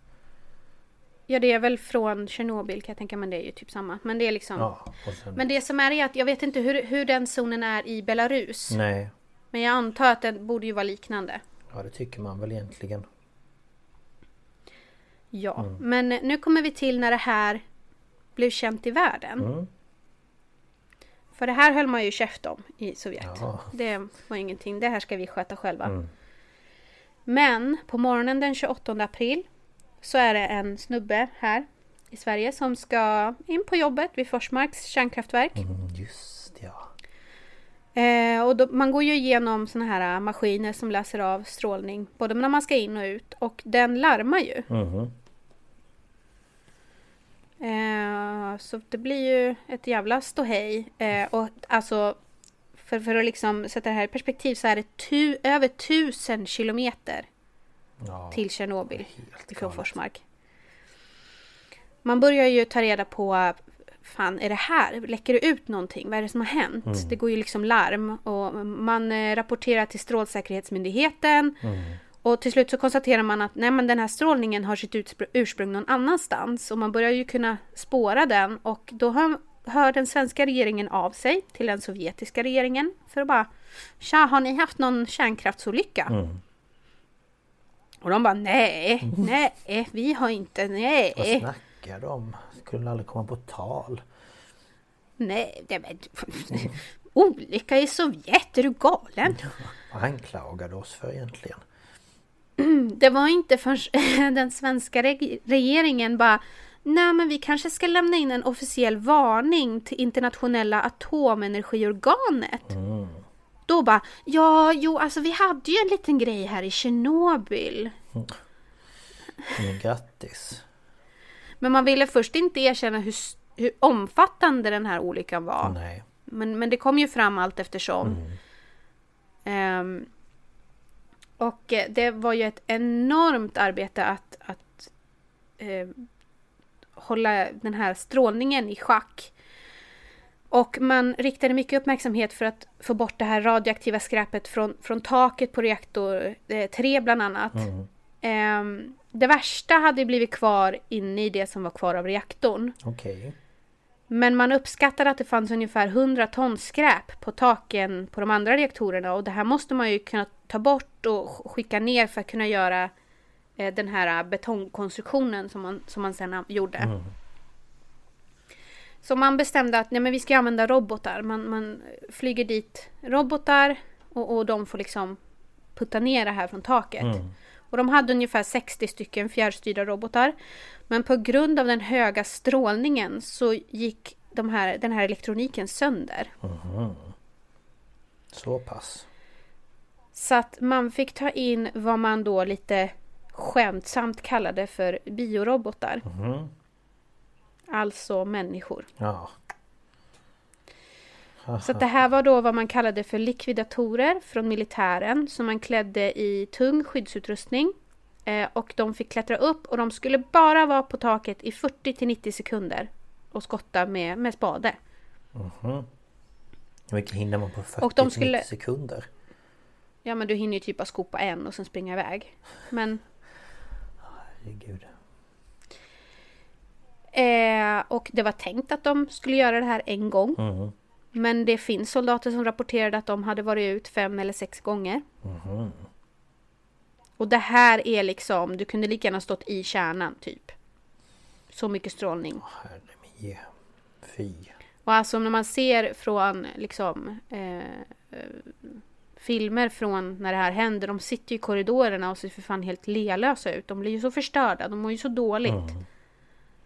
Ja, det är väl från Tjernobyl kan jag tänka, men det är ju typ samma. Men det är liksom... Ja, sen... Men det som är är att jag vet inte hur, hur den zonen är i Belarus. Nej, Men jag antar att den borde ju vara liknande. ja det tycker man väl egentligen. Ja, Mm. men nu kommer vi till när det här blev känt i världen. Mm. För det här höll man ju käft om i Sovjet. Ja. Det var ingenting, det här ska vi sköta själva. Mm. Men på morgonen den 28 april så är det en snubbe här i Sverige som ska in på jobbet vid Forsmarks kärnkraftverk. Mm, just ja. Eh, och då, man går ju igenom såna här äh, maskiner som läser av strålning både när man ska in och ut och den larmar ju. Mhm. Eh, så det blir ju ett jävla ståhej. Eh, och alltså för, för att liksom sätta det här i perspektiv så är det tu, över tusen kilometer Ja. till Tjernobyl ifrån galet. Forsmark. Man börjar ju ta reda på Fan, är det här? Läcker det ut någonting? Vad är det som har hänt? Mm. Det går ju liksom larm och man eh, rapporterar till Strålsäkerhetsmyndigheten. Mm. Och till slut så konstaterar man att nej, men den här strålningen har sitt ursprung någon annanstans. Och man börjar ju kunna spåra den. Och då hör, hör den svenska regeringen av sig till den sovjetiska regeringen. För att bara, tja, har ni haft någon kärnkraftsolycka? Mm. Och de bara nej, nej, vi har inte, Vad nej, snackar de? Skulle aldrig komma på tal. nej, det men, Olycka i Sovjet, är du galen? Vad anklagade oss för egentligen? Det var inte förrän den svenska reg- regeringen bara Nej men vi kanske ska lämna in en officiell varning till internationella atomenergiorganet. Mm. Då bara Ja, jo alltså vi hade ju en liten grej här i Tjernobyl. Men grattis. Men man ville först inte erkänna hur, hur omfattande den här olyckan var. Nej. Men, men det kom ju fram allt eftersom. Ehm, och eh, det var ju ett enormt arbete att, att eh, hålla den här strålningen i schack. Och man riktade mycket uppmärksamhet för att få bort det här radioaktiva skräpet från, från taket på reaktor 3 bland annat. Ehm, det värsta hade blivit kvar inne i det som var kvar av reaktorn. Okej. Men man uppskattade att det fanns ungefär 100 ton skräp på taken på de andra reaktorerna och det här måste man ju kunna ta bort och sk- skicka ner för att kunna göra eh, den här eh, betongkonstruktionen som man, som man sen gjorde. Så man bestämde att nej, men vi ska använda robotar. Man, man flyger dit robotar och, och de får liksom putta ner det här från taket. Och de hade ungefär 60 stycken fjärrstyrda robotar. Men på grund av den höga strålningen så gick de här, den här elektroniken sönder. Så pass. Så att man fick ta in vad man då lite skämtsamt kallade för biorobotar. Alltså människor. Ja. Så det här var då vad man kallade för likvidatorer från militären som man klädde i tung skyddsutrustning. Eh, och de fick klättra upp och de skulle bara vara på taket i 40 till 90 sekunder och skotta med, med spade. Hur mycket hinner man på 40 Och de till skulle- 90 sekunder? Ja men du hinner ju typ bara skopa en och sen springa iväg. Men Herregud. Eh, och det var tänkt att de skulle göra det här en gång. Mm. Men det finns soldater som rapporterade att de hade varit ut fem eller sex gånger. Mhm. Och det här är liksom, du kunde lika gärna stått i kärnan typ. Så mycket strålning. Herre Fy. Och alltså när man ser från liksom eh, eh, filmer från när det här händer. De sitter ju i korridorerna och ser för fan helt lealösa ut. De blir ju så förstörda. De mår ju så dåligt. Mm.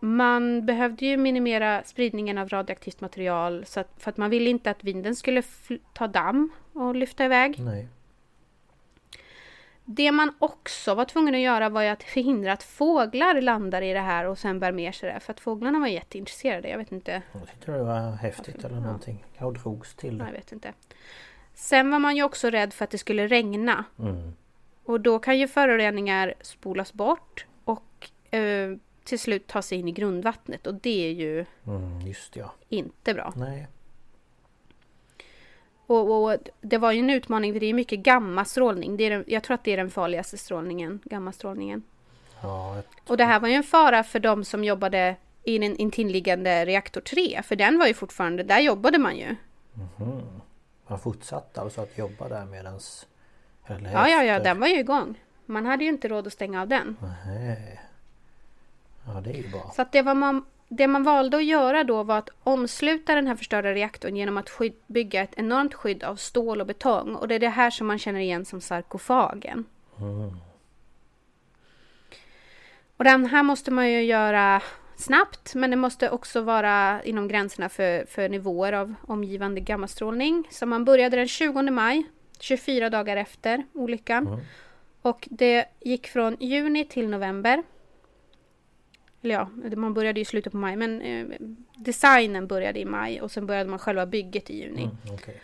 man behövde ju minimera spridningen av radioaktivt material så att, för att man ville inte att vinden skulle ta damm och lyfta iväg. Nej. Det man också var tvungen att göra var ju att förhindra att fåglar landar i det här och sen bär med sig det. För att fåglarna var jätteintresserade. Jag vet inte. Jag tyckte det var häftigt eller någonting. Jag drogs till Jag det. vet inte. Sen var man ju också rädd för att det skulle regna. Mm. Och då kan ju föroreningar spolas bort och eh, till slut ta sig in i grundvattnet. Och det är ju Mm, just ja. inte bra. Nej. Och, och det var ju en utmaning för det är mycket gammastrålning. Det är den, jag tror att det är den farligaste strålningen, gammastrålningen. Ja, Och det här var ju en fara för de som jobbade i den intilliggande reaktor 3. För den var ju fortfarande, där jobbade man ju. man fortsatte alltså att jobba där medans... Ja, ja, ja, den var ju igång. Man hade ju inte råd att stänga av den. Nej. Ja, det är ju bra. Så att det, var man, det man valde att göra då var att omsluta den här förstörda reaktorn genom att skydd, bygga ett enormt skydd av stål och betong. Och det är det här som man känner igen som sarkofagen. Och den här måste man ju göra snabbt, men det måste också vara inom gränserna för, för nivåer av omgivande gammastrålning. Så man började den 20 maj, 24 dagar efter olyckan. Och det gick från juni till november. Eller ja, man började ju i slutet på maj, men eh, designen började i maj och sen började man själva bygget i juni. Mm, okej.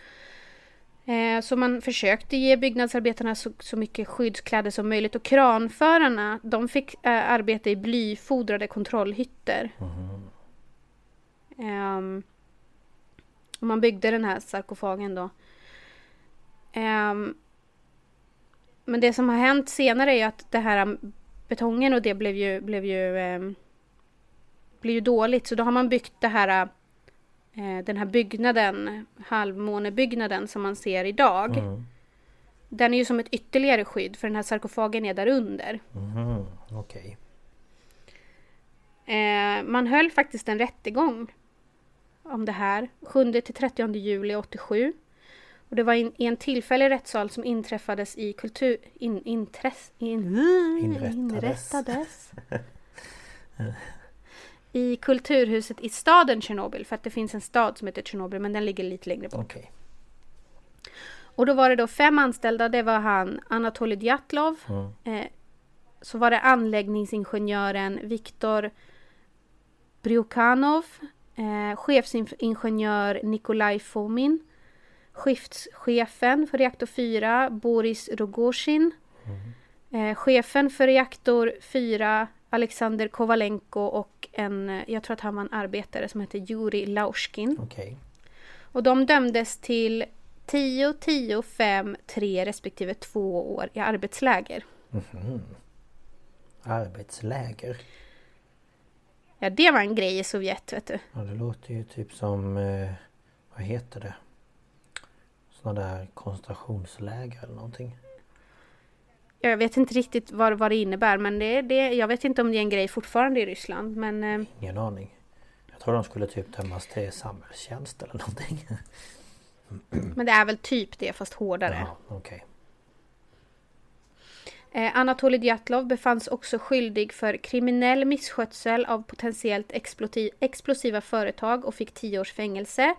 Eh, så man försökte ge byggnadsarbetarna så, så mycket skyddskläder som möjligt och kranförarna de fick eh, arbeta i blyfodrade kontrollhytter. Ehm, och man byggde den här sarkofagen då. Ehm, men det som har hänt senare är att det här um, betongen och det blev ju, blev ju, ehm, blev ju dåligt. Så då har man byggt det här eh, den här byggnaden, halvmånebyggnaden som man ser idag. Den är ju som ett ytterligare skydd för den här sarkofagen är där under. Mhm, Okej. Eh, man höll faktiskt en rättegång om det här 7 till 30 juli 87. Och det var i en tillfällig rättssal som inträffades i kultur... In, intress, in, Inrättades. inrättades. I kulturhuset i staden Tjernobyl. För att det finns en stad som heter Tjernobyl men den ligger lite längre bort. Okej. Och då var det då fem anställda. Det var han Anatoly Djatlov. Eh, så var det anläggningsingenjören Viktor Bryukhanov. Eh, chefsingenjör Nikolaj Fomin. Skiftschefen för reaktor 4 Boris Rogozin. Eh, chefen för reaktor 4, Alexander Kovalenko och en, jag tror att han var en arbetare som heter Juri Laushkin. Okej. Och de dömdes till 10, 10, 5, 3 respektive 2 år i arbetsläger. Arbetsläger. Ja, det var en grej i Sovjet, vet du. Ja, det låter ju typ som... Eh, vad heter det? Såna där koncentrationsläger eller någonting. Jag vet inte riktigt vad, vad det innebär, men det, det, jag vet inte om det är en grej fortfarande i Ryssland. Men eh, Ingen aning. Jag tror de skulle typ dömas till samhällstjänst eller någonting. men det är väl typ det, fast hårdare. Ja, okej. Eh, Anatolij Djatlov befanns också skyldig för kriminell misskötsel av potentiellt explosiva företag och fick 10 års fängelse.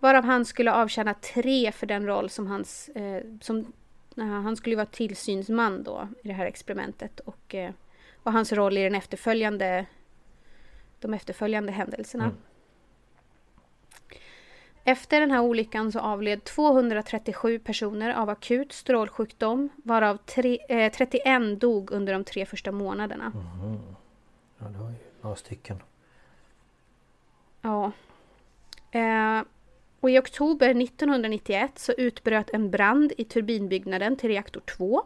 Varav han skulle avtjäna tre för den roll som hans... Eh, som, han skulle vara tillsynsman då i det här experimentet och, eh, och hans roll i den efterföljande, de efterföljande händelserna. Efter den här olyckan så avled 237 personer av akut strålsjukdom varav tre, eh, 31 dog under de tre första månaderna. Ja, det var ju några stycken. Ja. Eh, och i oktober 1991 så utbröt en brand i turbinbyggnaden till reaktor 2.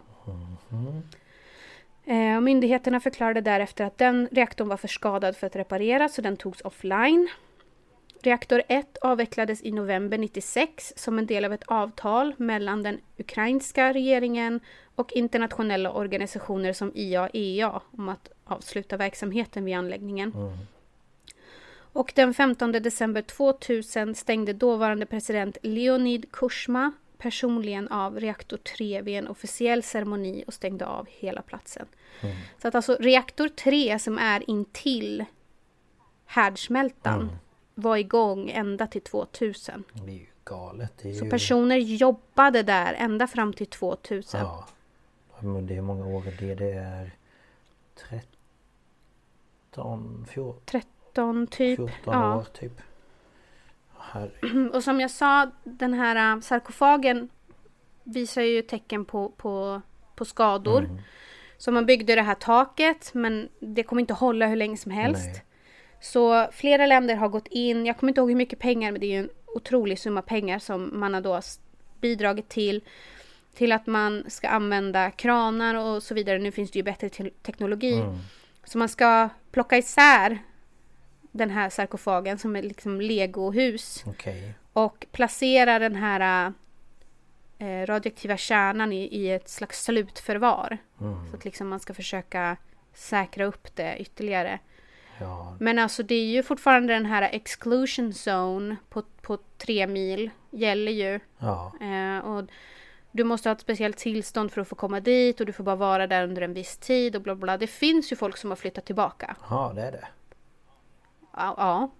Eh, myndigheterna förklarade därefter att den reaktorn var för skadad för att repareras så den togs offline. Reaktor 1 avvecklades i november 96 som en del av ett avtal mellan den ukrainska regeringen och internationella organisationer som IAEA om att avsluta verksamheten vid anläggningen. Mm. Och den 15 december 2000 stängde dåvarande president Leonid Kuchma personligen av reaktor 3 vid en officiell ceremoni och stängde av hela platsen. Så att alltså reaktor 3 som är intill härdsmältan var igång ända till 2000. Det är ju galet. Är Så ju... personer jobbade där ända fram till 2000. Ja. Men det är många år det. Det är 13, 14, 13 typ. 14 ja. år typ. Herre. Och som jag sa, den här äh, sarkofagen visar ju tecken på, på, på skador. Mm. Så man byggde det här taket men det kommer inte hålla hur länge som helst. Nej. Så flera länder har gått in, jag kommer inte ihåg hur mycket pengar men det är ju en otrolig summa pengar som man har då bidragit till. Till att man ska använda kranar och så vidare. Nu finns det ju bättre te- teknologi. Så man ska plocka isär den här sarkofagen som är liksom legohus. Okej. Och placera den här eh, radioaktiva kärnan i, i ett slags slutförvar. Så att liksom man ska försöka säkra upp det ytterligare. Ja. Men alltså det är ju fortfarande den här exclusion zone på, på tre mil gäller ju. Ja. Eh, och du måste ha ett speciellt tillstånd för att få komma dit och du får bara vara där under en viss tid och bla bla. Det finns ju folk som har flyttat tillbaka. Ja, det är det. Ja.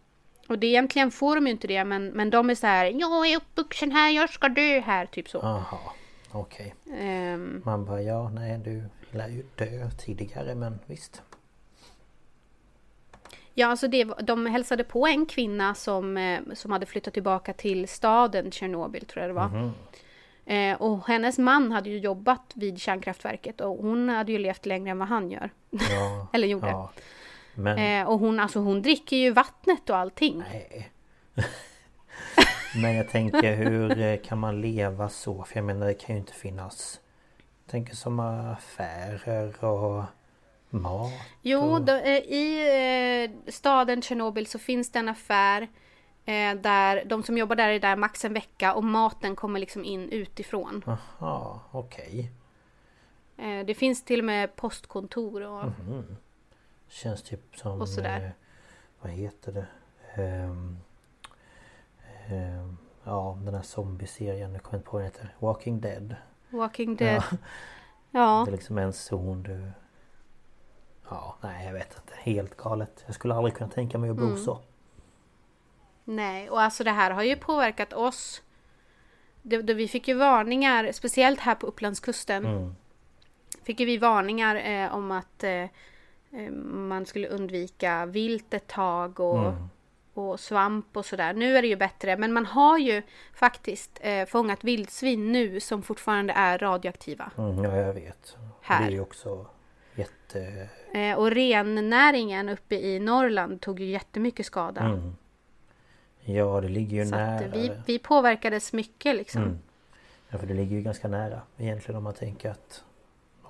Och det egentligen får de ju inte det men, men de är så här Jag är uppvuxen här, jag ska dö här, typ så. Aha. Okej. Ehm, Man bara ja, nej du lär ju dö tidigare men visst. Ja, alltså det, de hälsade på en kvinna som, eh, som hade flyttat tillbaka till staden Tjernobyl, tror jag det var. Eh, och hennes man hade ju jobbat vid kärnkraftverket och hon hade ju levt längre än vad han gör. Ja. Eller gjorde. ja. Men Eh, och hon, alltså, hon dricker ju vattnet och allting. nej. Men jag tänker hur eh, kan man leva så? För jag menar det kan ju inte finnas jag tänker som affärer och mat. Jo, och... då, eh, i eh, staden Tjernobyl så finns det en affär där de som jobbar där är där max en vecka och maten kommer liksom in utifrån. Aha, okej. Eh, det finns till och med postkontor och Känns typ som... Och sådär. Eh, vad heter det? Ehm, ehm, ja, den här zombieserien. Jag kommer inte på vad den heter. Walking Dead. Walking Dead. Ja. Ja. Det är liksom en zon du... Ja, nej jag vet inte. Helt galet. Jag skulle aldrig kunna tänka mig att bo Mm. så. Nej, och alltså det här har ju påverkat oss. Det, det, vi fick ju varningar, speciellt här på Upplandskusten. Mm. Fick ju vi varningar eh, om att eh, man skulle undvika vilt ett tag och, Mm. och svamp och sådär. Nu är det ju bättre men man har ju faktiskt eh, fångat vildsvin nu som fortfarande är radioaktiva. Mm, ja, jag vet. Här. Det är ju också jätte... Eh, och rennäringen uppe i Norrland tog ju jättemycket skada. Mm. Ja, det ligger ju Så nära. att vi, vi påverkades mycket liksom. Mm. Ja, för det ligger ju ganska nära egentligen om man tänker att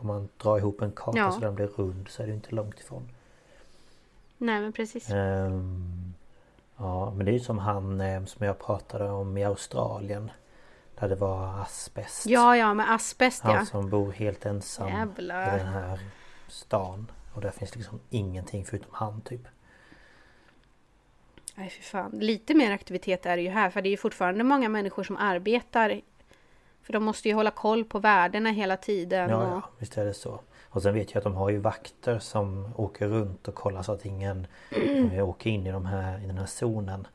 om man drar ihop en karta Ja. så den blir rund så är det inte långt ifrån. Nej men precis. Ehm, ja, men det är ju som han eh, som jag pratade om i Australien. Där det var asbest. Ja ja med asbest Han ja. som bor helt ensam Jävlar. i den här stan. Och där finns liksom ingenting förutom han typ. Nej fy fan. Lite mer aktivitet är det ju här för det är ju fortfarande många människor som arbetar. För de måste ju hålla koll på värdena hela tiden. Ja, och... ja, visst är det så. Och sen vet jag att de har ju vakter som åker runt och kollar så att ingen eh, åker in i, de här, i den här zonen.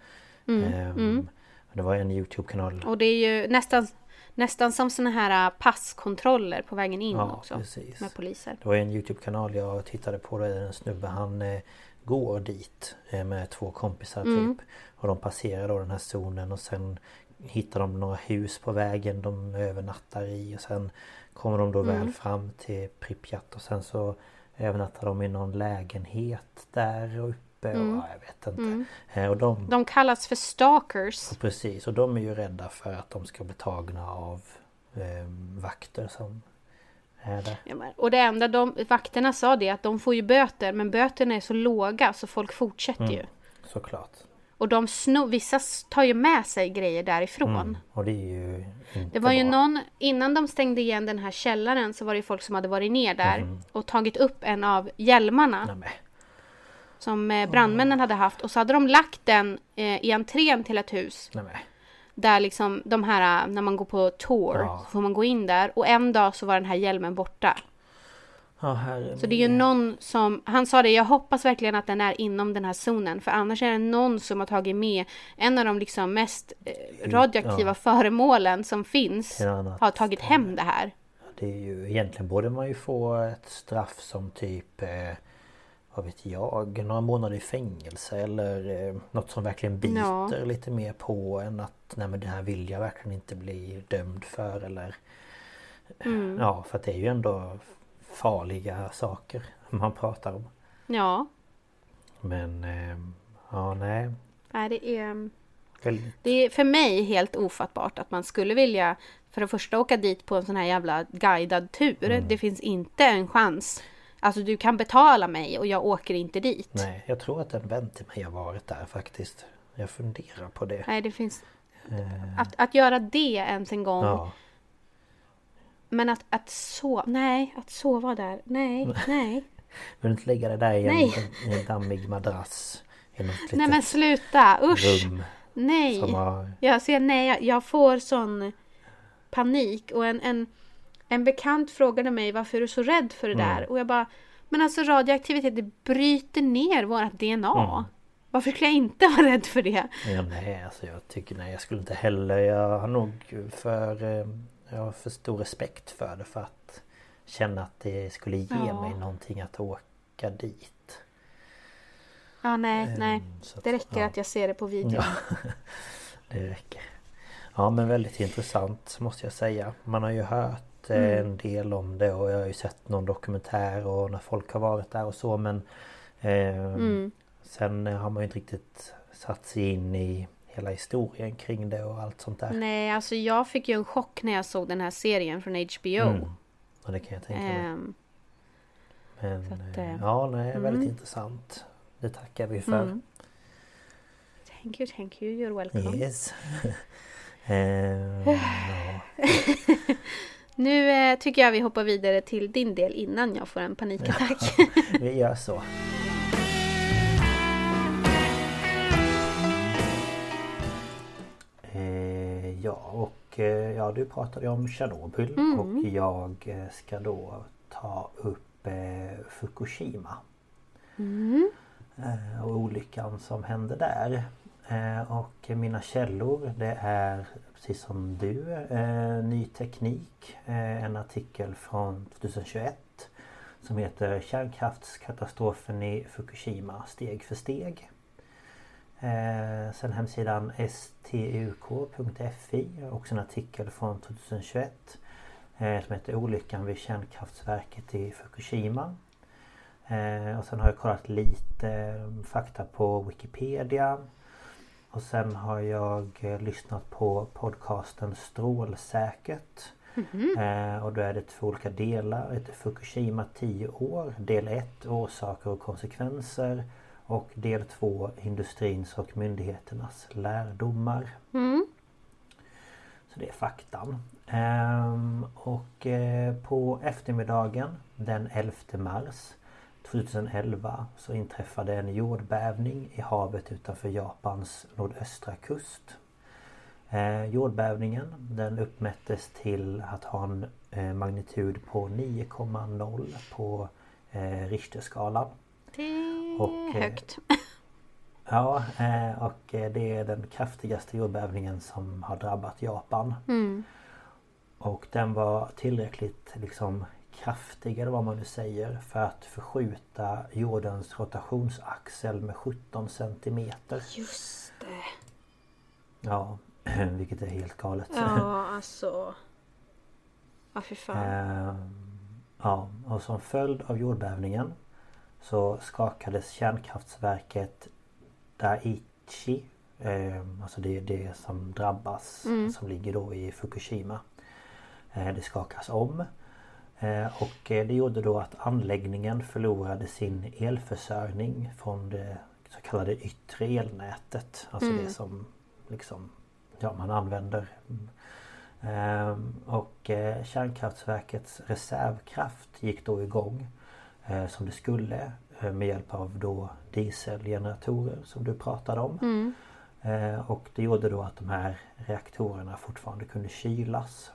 Mm, Ehm, Det var en Youtube-kanal. Och det är ju nästan, nästan som såna här äh, passkontroller på vägen in Ja, också. precis. Med poliser. Det var en Youtube-kanal jag tittade på där en snubbe han eh, går dit eh, med två kompisar Mm. typ. Och de passerar då den här zonen och sen hittar de några hus på vägen de övernattar i och sen kommer de då Mm. väl fram till Pripyat och sen så övernattar de i någon lägenhet där uppe Mm. och ja, jag vet inte. Eh, Och de, De kallas för stalkers. och precis och de är ju rädda för att de ska bli tagna av eh, vakter som. Ja, Och det enda de, vakterna sa det att de får ju böter men böterna är så låga så folk fortsätter Mm. ju. Såklart. Och de snor, vissa tar ju med sig grejer därifrån. Mm. Och det är ju inte Det var ju bra. någon, innan de stängde igen den här källaren så var det ju folk som hade varit ner där Mm. och tagit upp en av hjälmarna Nej, men. som eh, brandmännen hade haft och så hade de lagt den eh, i entrén till ett hus. Nej, men. Där liksom de här, när man går på tour, Ja. så får man gå in där och en dag så var den här hjälmen borta. Ja, herre Så det är ju någon som, han sa det, jag hoppas verkligen att den är inom den här zonen för annars är det någon som har tagit med en av de liksom mest eh, radioaktiva Ja. föremålen som finns. Har tagit hem det här. Det är ju egentligen borde man ju få ett straff som typ eh, Vad vet jag, några månader i fängelse eller eh, något som verkligen biter Ja. lite mer på än att Nej men det här vill jag verkligen inte bli dömd för eller Mm. Ja för att det är ju ändå farliga saker man pratar om. Ja, Men eh, ja nej. nej, det är... Det är för mig helt ofattbart att man skulle vilja för det första åka dit på en sån här jävla guidad tur. Mm. Det finns inte en chans. Alltså du kan betala mig och jag åker inte dit. nej jag tror att en vän till mig har varit där faktiskt. Jag funderar på det. Nej, det finns... Eh, Att, att göra det ens en gång. ja. Men att, att sova... Nej, att sova där. Nej, nej. Vill du inte lägga det där i en, en, en dammig madrass? I något litet Nej men sluta! Usch! rum Nej! har... Jag ser, nej, jag, jag får sån panik. Och en, en, en bekant frågade mig varför är du så rädd för det Mm. där? Och jag bara, men alltså radioaktivitet det bryter ner vårt DNA. Mm. Varför skulle jag inte vara rädd för det? Ja, nej, alltså jag tycker nej, jag skulle inte heller. Jag har nog för... Jag har för stor respekt för det för att känna att det skulle ge Ja. mig någonting att åka dit. Ja, nej, nej. Ehm, så att, Det räcker ja. att jag ser det på video. Ja, det räcker. Ja men väldigt intressant måste jag säga. Man har ju hört eh, Mm. en del om det och jag har ju sett någon dokumentär och när folk har varit där och så men eh, Mm. Sen har man ju inte riktigt satt sig in i hela historien kring det och allt sånt där. Nej, alltså jag fick ju en chock när jag såg den här serien från HBO. Mm. Ja det kan jag tänka mig. Ehm, Men att, eh, eh, ja nej väldigt mm. intressant. Det tackar vi för. Mm. Thank you, thank you, you're welcome. Yes. ja. Nu eh, tycker jag vi hoppar vidare till din del innan jag får en panikattack. Vi gör så. Och eh, ja du pratade om Tjernobyl Mm. och jag eh, ska då ta upp eh, Fukushima. Mm. Eh, och olyckan som hände där. Eh, och mina källor det är precis som du eh, Ny Teknik. En artikel från 2021 som heter Kärnkraftskatastrofen i Fukushima steg för steg. Eh, sen hemsidan stuk.fi. Också en artikel från 2021. Eh, som heter Olyckan vid kärnkraftverket i Fukushima. Eh, och sen har jag kollat lite eh, fakta på Wikipedia. Och sen har jag eh, lyssnat på podcasten Strålsäkert. Eh, och då är det två olika delar. Ett Fukushima 10 år. Del 1 Orsaker och konsekvenser. Och del 2 Industrins och myndigheternas lärdomar. Mm. Så det är faktan. Ehm, och eh, på eftermiddagen den 11 mars 2011 så inträffade en jordbävning i havet utanför Japans nordöstra kust. Eh, jordbävningen den uppmättes till att ha en eh, magnitud på 9,0 på eh, Richterskalan. Det är Och, högt. Ja, eh, och eh, det är den kraftigaste jordbävningen som har drabbat Japan. Mm. Och den var tillräckligt liksom kraftig eller vad man nu säger för att förskjuta jordens rotationsaxel med 17 centimeter. Just det. Ja, vilket är helt galet. Ja, alltså. Ja, fy fan. Ehm, ja, och som följd av jordbävningen så skakades kärnkraftverket Daiichi. ehm, Alltså det är det som drabbas som ligger då i Fukushima. Eh, Det skakas om. Eh, Och eh, det gjorde då att anläggningen förlorade sin elförsörjning från det så kallade yttre elnätet. Alltså det som liksom ja, man använder. Ehm, Och kärnkraftverkets reservkraft gick då igång som det skulle eh, med hjälp av då dieselgeneratorer som du pratade om. Eh, Och det gjorde då att de här reaktorerna fortfarande kunde kylas.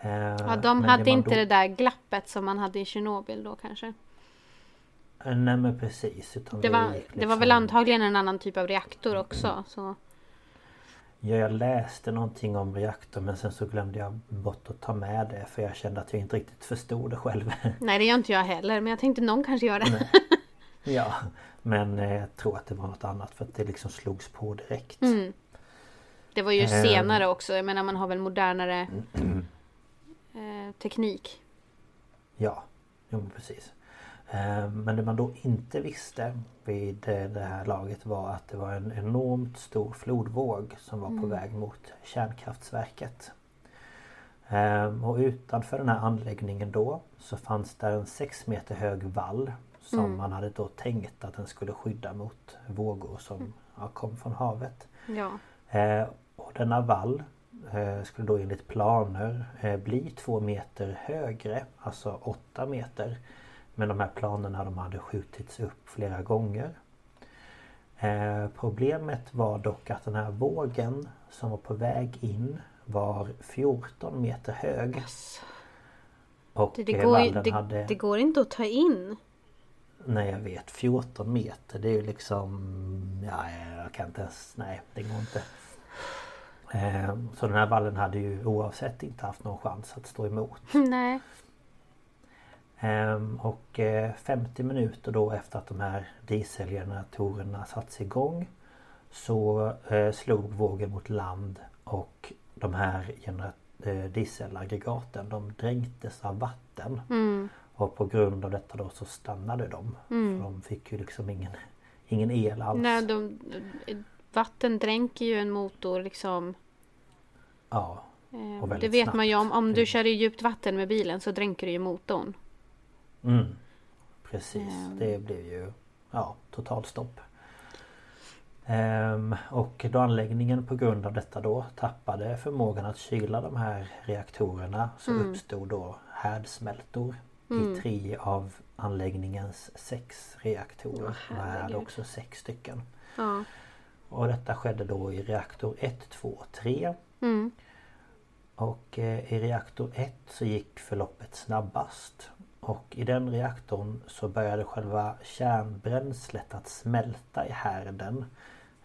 Eh, Ja, de men hade inte då- det där glappet som man hade i Tjernobyl då kanske. Eh, Nej men precis. Det var, det var väl liksom- antagligen en annan typ av reaktor också. Så. Ja, jag läste någonting om reaktor men sen så glömde jag bort att ta med det för jag kände att jag inte riktigt förstod det själv. Nej, det gör inte jag heller. Men jag tänkte någon kanske gör det. ja, men eh, jag tror att det var något annat för att det liksom slogs på direkt. Mm. Det var ju Ehm. senare också. Jag menar man har väl modernare eh, teknik. Ja, jo, precis. Eh, Men det man då inte visste vid eh, det här laget var att det var en enormt stor flodvåg som var på väg mot kärnkraftverket. Eh, Och utanför den här anläggningen då så fanns där en 6 meter hög vall som man hade då tänkt att den skulle skydda mot vågor som ja, kom från havet. Ja. Eh, och denna vall eh, skulle då enligt planer bli två meter högre, alltså åtta meter. Men de här planerna de hade skjutits upp flera gånger. Eh, problemet var dock att den här vågen som var på väg in var 14 meter hög. Och Det, det, går, det, hade... det går inte att ta in. Nej jag vet 14 meter det är ju liksom Ja jag kan inte ens Nej det går inte eh, Så den här vallen hade ju oavsett inte haft någon chans att stå emot Nej. Ehm, Och eh, 50 minuter då efter att de här dieselgeneratorerna satts igång Så eh, slog vågen mot land och de här eh, dieselaggregaten de dränktes av vatten. Mm. Och på grund av detta då så stannade de. För de fick ju liksom ingen, ingen el alls. Nej, de, vatten dränker ju en motor liksom. Ja, Eh, Och det vet man ju om. snabbt. Om du kör i djupt vatten med bilen så dränker du ju motorn. Mm, precis. Ehm. Det blev ju ja, totalstopp. Ehm, och då anläggningen på grund av detta då tappade förmågan att kyla de här reaktorerna så Mm. uppstod då härdsmältor i tre av anläggningens sex reaktorer. Och här hade också sex stycken. Ja. Och detta skedde då i reaktor 1, 2 och 3. Mm. Och eh, i reaktor 1 så gick förloppet snabbast. Och i den reaktorn så började själva kärnbränslet att smälta i härden.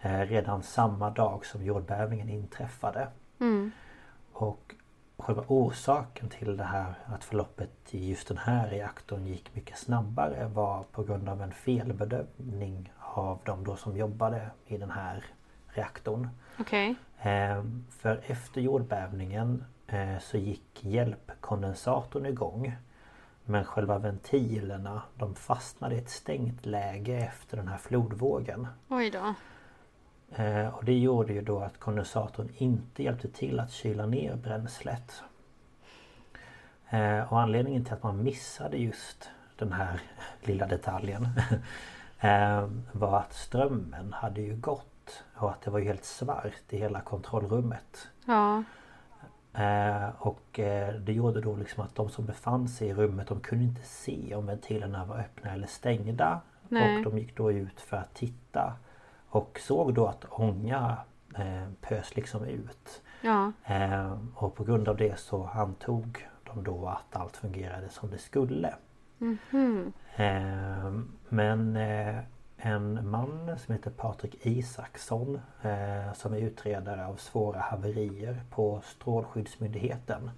Eh, redan samma dag som jordbävningen inträffade. Mm. Och själva orsaken till det här att förloppet i just den här reaktorn gick mycket snabbare var på grund av en felbedömning av de då som jobbade i den här reaktorn. Okej. Eh, för efter jordbävningen eh, så gick hjälpkondensatorn igång. Men själva ventilerna de fastnade i ett stängt läge efter den här flodvågen. Oj då. Eh, och det gjorde ju då att kondensatorn inte hjälpte till att kyla ner bränslet. Eh, och anledningen till att man missade just den här lilla detaljen eh, var att strömmen hade ju gått och att det var ju helt svart i hela kontrollrummet. Ja. Eh, och eh, det gjorde då liksom att de som befann sig i rummet de kunde inte se om ventilerna var öppna eller stängda. Nej. Och de gick då ut för att titta. Och såg då att ånga eh, pös liksom ut. Ja. Och på grund av det så antog de då att allt fungerade som det skulle. Mhm. Eh, men en man som heter Patrik Isaksson eh, som är utredare av svåra haverier på Strålskyddsmyndigheten.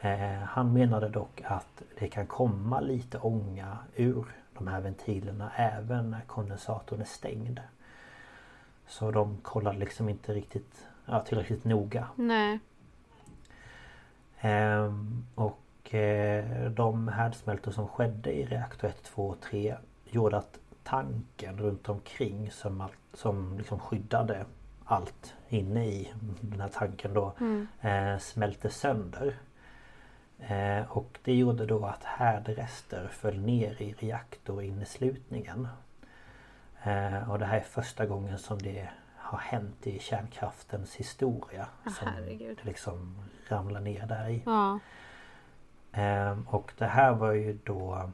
Eh, han menade dock att det kan komma lite ånga ur de här ventilerna även när kondensatorn är stängd. Så de kollade liksom inte riktigt ja, tillräckligt noga. Nej. Ehm, och eh, de härdsmältor som skedde i reaktor 1, 2 och 3 gjorde att tanken runt omkring som, som liksom skyddade allt inne i den här tanken då eh, smälte sönder. Eh, och det gjorde då att härdrester föll ner i reaktorinneslutningen. Eh, och det här är första gången som det har hänt i kärnkraftens historia. som herregud. det liksom ramlar ner där i. Ja. Ehm, och det här var ju då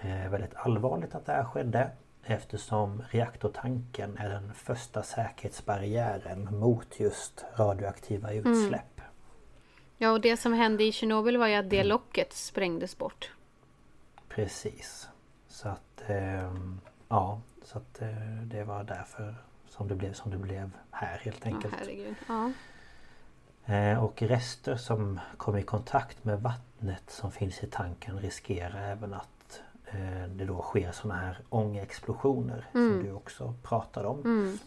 eh, väldigt allvarligt att det här skedde eftersom reaktortanken är den första säkerhetsbarriären mot just radioaktiva utsläpp. Ja, och det som hände i Tjernobyl var ju att det locket sprängdes bort. Precis. Så att ehm, ja, så att eh, det var därför som det blev som det blev här helt enkelt. Ja. Eh, Och rester som kommer i kontakt med vattnet som finns i tanken riskerar även att eh, det då sker såna här ångexplosioner som du också pratade om. Mm.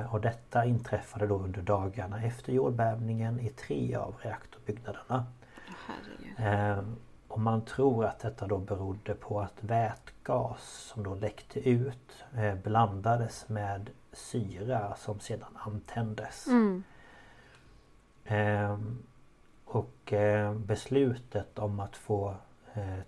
Eh, Och detta inträffade då under dagarna efter jordbävningen i tre av reaktorbyggnaderna. Eh, Och man tror att detta då berodde på att vätgas som då läckte ut eh, blandades med syra som sedan antändes. Mm. Ehm, och eh, beslutet om att få eh,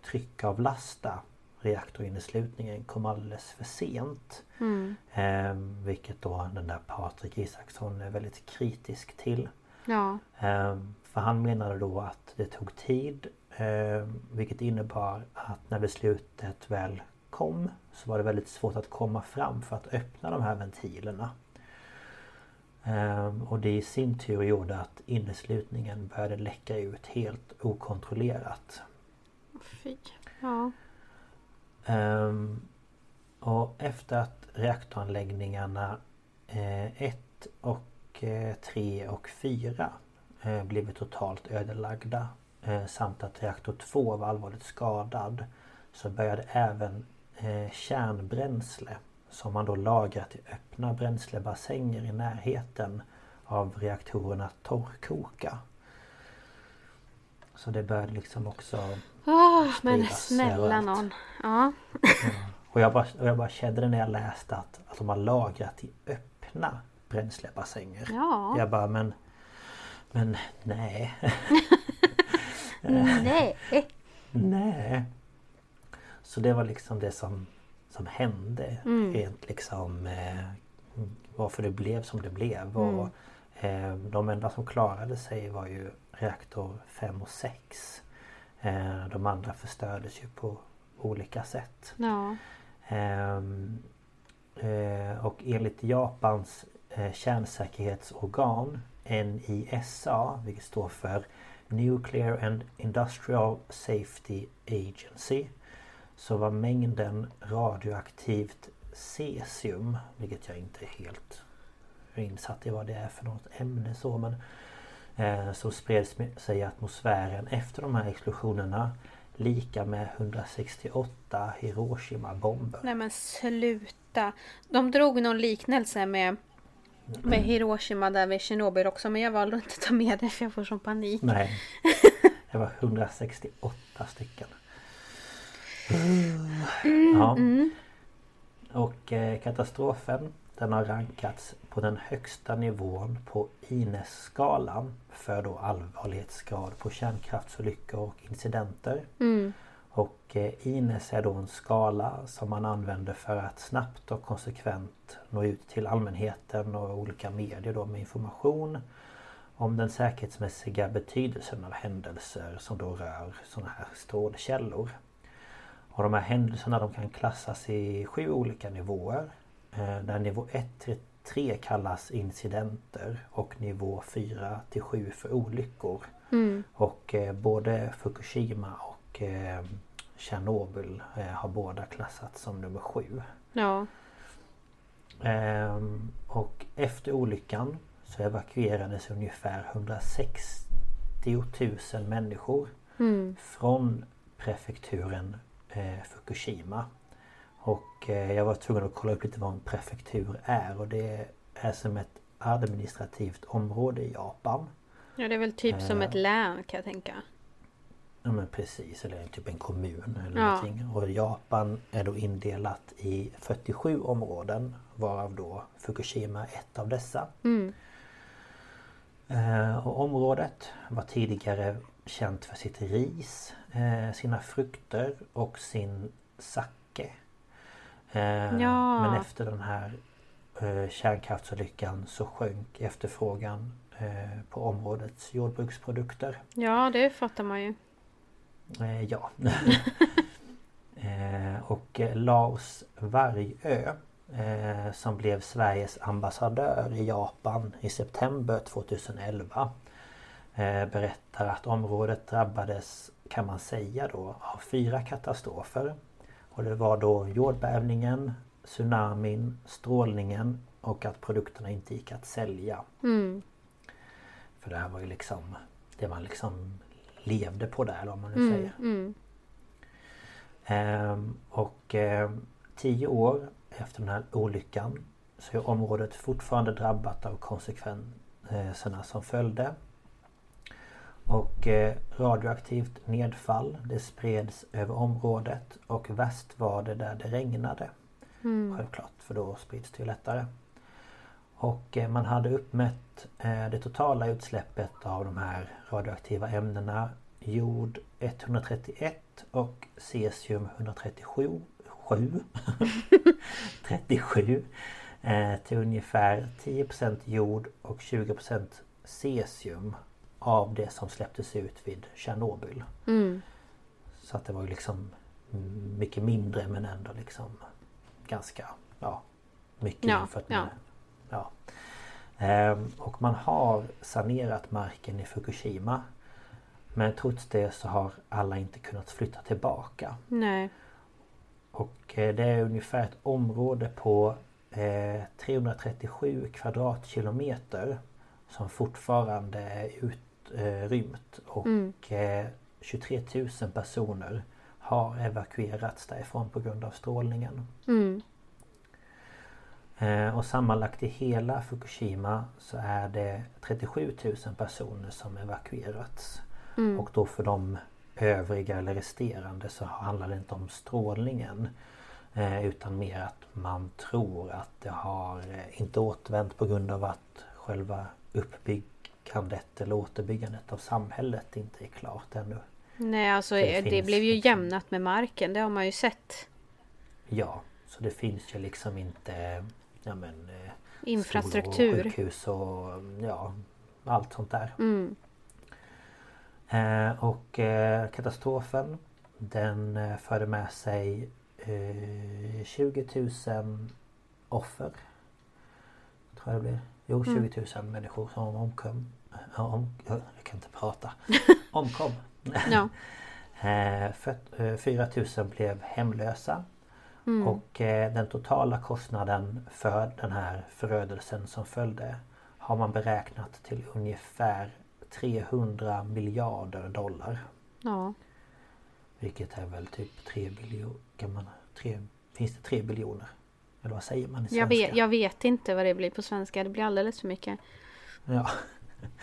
tryckavlasta reaktorinneslutningen kom alldeles för sent. Mm. Ehm, vilket då den där Patrik Isaksson är väldigt kritisk till. Ja. Ehm, för han menade då att det tog tid ehm, vilket innebar att när beslutet väl kom så var det väldigt svårt att komma fram för att öppna de här ventilerna. Ehm, och det i sin tur gjorde att inneslutningen började läcka ut helt okontrollerat. Fy. Ja. Um, och efter att reaktoranläggningarna eh, 1 och eh, 3 och 4 eh, blivit totalt ödelagda eh, samt att reaktor 2 var allvarligt skadad så började även eh, kärnbränsle som man då lagrat i öppna bränslebassänger i närheten av reaktorerna torrkoka. Så det började liksom också Åh, men snälla någon. Ja. Och jag bara, och jag bara kände det när jag läste att, att de har lagrat i öppna bränslebassänger. Ja. Jag bara men... Men nej. Nej. nej. Så det var liksom det som, som hände. Mm. Rent liksom eh, varför det blev som det blev. Mm. Och, eh, de enda som klarade sig var ju reaktor 5 och 6. Eh, de andra förstördes ju på olika sätt. Ja. Ehm, eh, och enligt Japans eh, kärnsäkerhetsorgan NISA, vilket står för Nuclear and Industrial Safety Agency så var mängden radioaktivt cesium, vilket jag inte är helt insatt i vad det är för något ämne så men eh, som spreds sig i atmosfären efter de här explosionerna lika med 168 Hiroshima-bomber. Nej men sluta. De drog någon liknelse med, med Hiroshima där vid Tjernobyl också men jag valde att inte ta med det för jag får sån panik. Nej. Det var 168 stycken. Ja. Och eh, katastrofen den har rankats på den högsta nivån på INES-skalan för då allvarlighetsgrad på kärnkraftsolyckor och incidenter. Och eh, INES är då en skala som man använder för att snabbt och konsekvent nå ut till allmänheten och olika medier då med information om den säkerhetsmässiga betydelsen av händelser som då rör sådana här strålkällor. Och de här händelserna de kan klassas i sju olika nivåer. Eh, Där nivå 1 till 3 kallas incidenter och nivå 4 till 7 för olyckor. Och eh, både Fukushima och eh, Tjernobyl har båda klassats som nummer 7. Ja. Ehm, och efter olyckan så evakuerades ungefär 160 000 människor från prefekturen eh, Fukushima. Och eh, jag var tvungen att kolla upp lite vad en prefektur är och det är som ett administrativt område i Japan. ja det är väl typ som ett län kan jag tänka. Ja men precis, eller typ en kommun eller Ja. någonting. Och Japan är då indelat i 47 områden varav då Fukushima är ett av dessa. Eh, och området var tidigare känt för sitt ris, eh, sina frukter och sin sake. Eh, Ja. Men efter den här eh, kärnkraftsolyckan så sjönk efterfrågan eh, på områdets jordbruksprodukter. Ja det fattar man ju. Ja. och Laos Vargö som blev Sveriges ambassadör i Japan i september 2011 eh, berättar att området drabbades kan man säga då av fyra katastrofer. Och det var då jordbävningen, tsunamin, strålningen och att produkterna inte gick att sälja. För det här var ju liksom det man liksom levde på där om man nu säger. Ehm, och ehm, tio år efter den här olyckan så är området fortfarande drabbat av konsekvenserna som följde. Och eh, radioaktivt nedfall det spreds över området och värst var det där det regnade. Självklart för då sprids det ju lättare. Och eh, man hade uppmätt eh, det totala utsläppet av de här radioaktiva ämnena jod 131 och cesium 137 7, 37 eh, till ungefär 10% jod och 20% cesium av det som släpptes ut vid Tjernobyl. Så att det var ju liksom mm, mycket mindre men ändå liksom ganska ja, mycket Ja, jämfört ja. med Ja. Ehm, och man har sanerat marken i Fukushima. Men trots det så har alla inte kunnat flytta tillbaka. Nej. Och eh, det är ungefär ett område på eh, 337 kvadratkilometer som fortfarande är utrymt. Och eh, 23 000 personer har evakuerats därifrån på grund av strålningen. Eh, och sammanlagt i hela Fukushima så är det 37 000 personer som evakuerats. Och då för de övriga eller resterande så handlar det inte om strålningen. Eh, utan mer att man tror att det har eh, inte återvänt på grund av att själva uppbyggandet eller återbyggandet av samhället inte är klart ännu. Nej alltså det det, finns blev ju liksom- jämnat med marken. Det har man ju sett. Ja, så det finns ju liksom inte ja, men, eh, Infrastruktur. och sjukhus och ja, allt sånt där. Eh, och eh, katastrofen den eh, förde med sig eh, 20 000 offer. Tror jag det blir. Jo, 20 000 människor som omkom. Om, jag kan inte prata. Omkom. Ja. Eh, för, eh, 4 000 blev hemlösa. Och eh, den totala kostnaden för den här förödelsen som följde har man beräknat till ungefär 300 miljarder dollar. ja. Vilket är väl typ 3 biljoner... finns det 3 biljoner? Eller vad säger man i svenska? Jag vet, jag vet inte vad det blir på svenska. Det blir alldeles för mycket. Ja,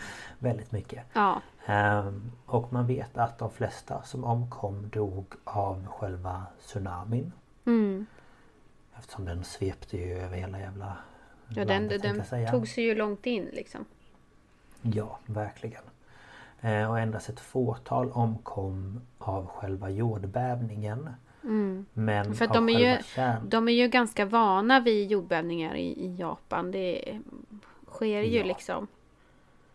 väldigt mycket. Ja. Ehm, och man vet att de flesta som omkom dog av själva tsunamin. Mm. Eftersom den svepte ju över hela jävla Ja, den, landet, den säga. tog sig ju långt in liksom. Ja, verkligen. Eh, och endast ett fåtal omkom av själva jordbävningen. Men Mm. För att de är, ju, kärn... de är ju ganska vana vid jordbävningar i, i Japan. Det sker ju Ja. liksom.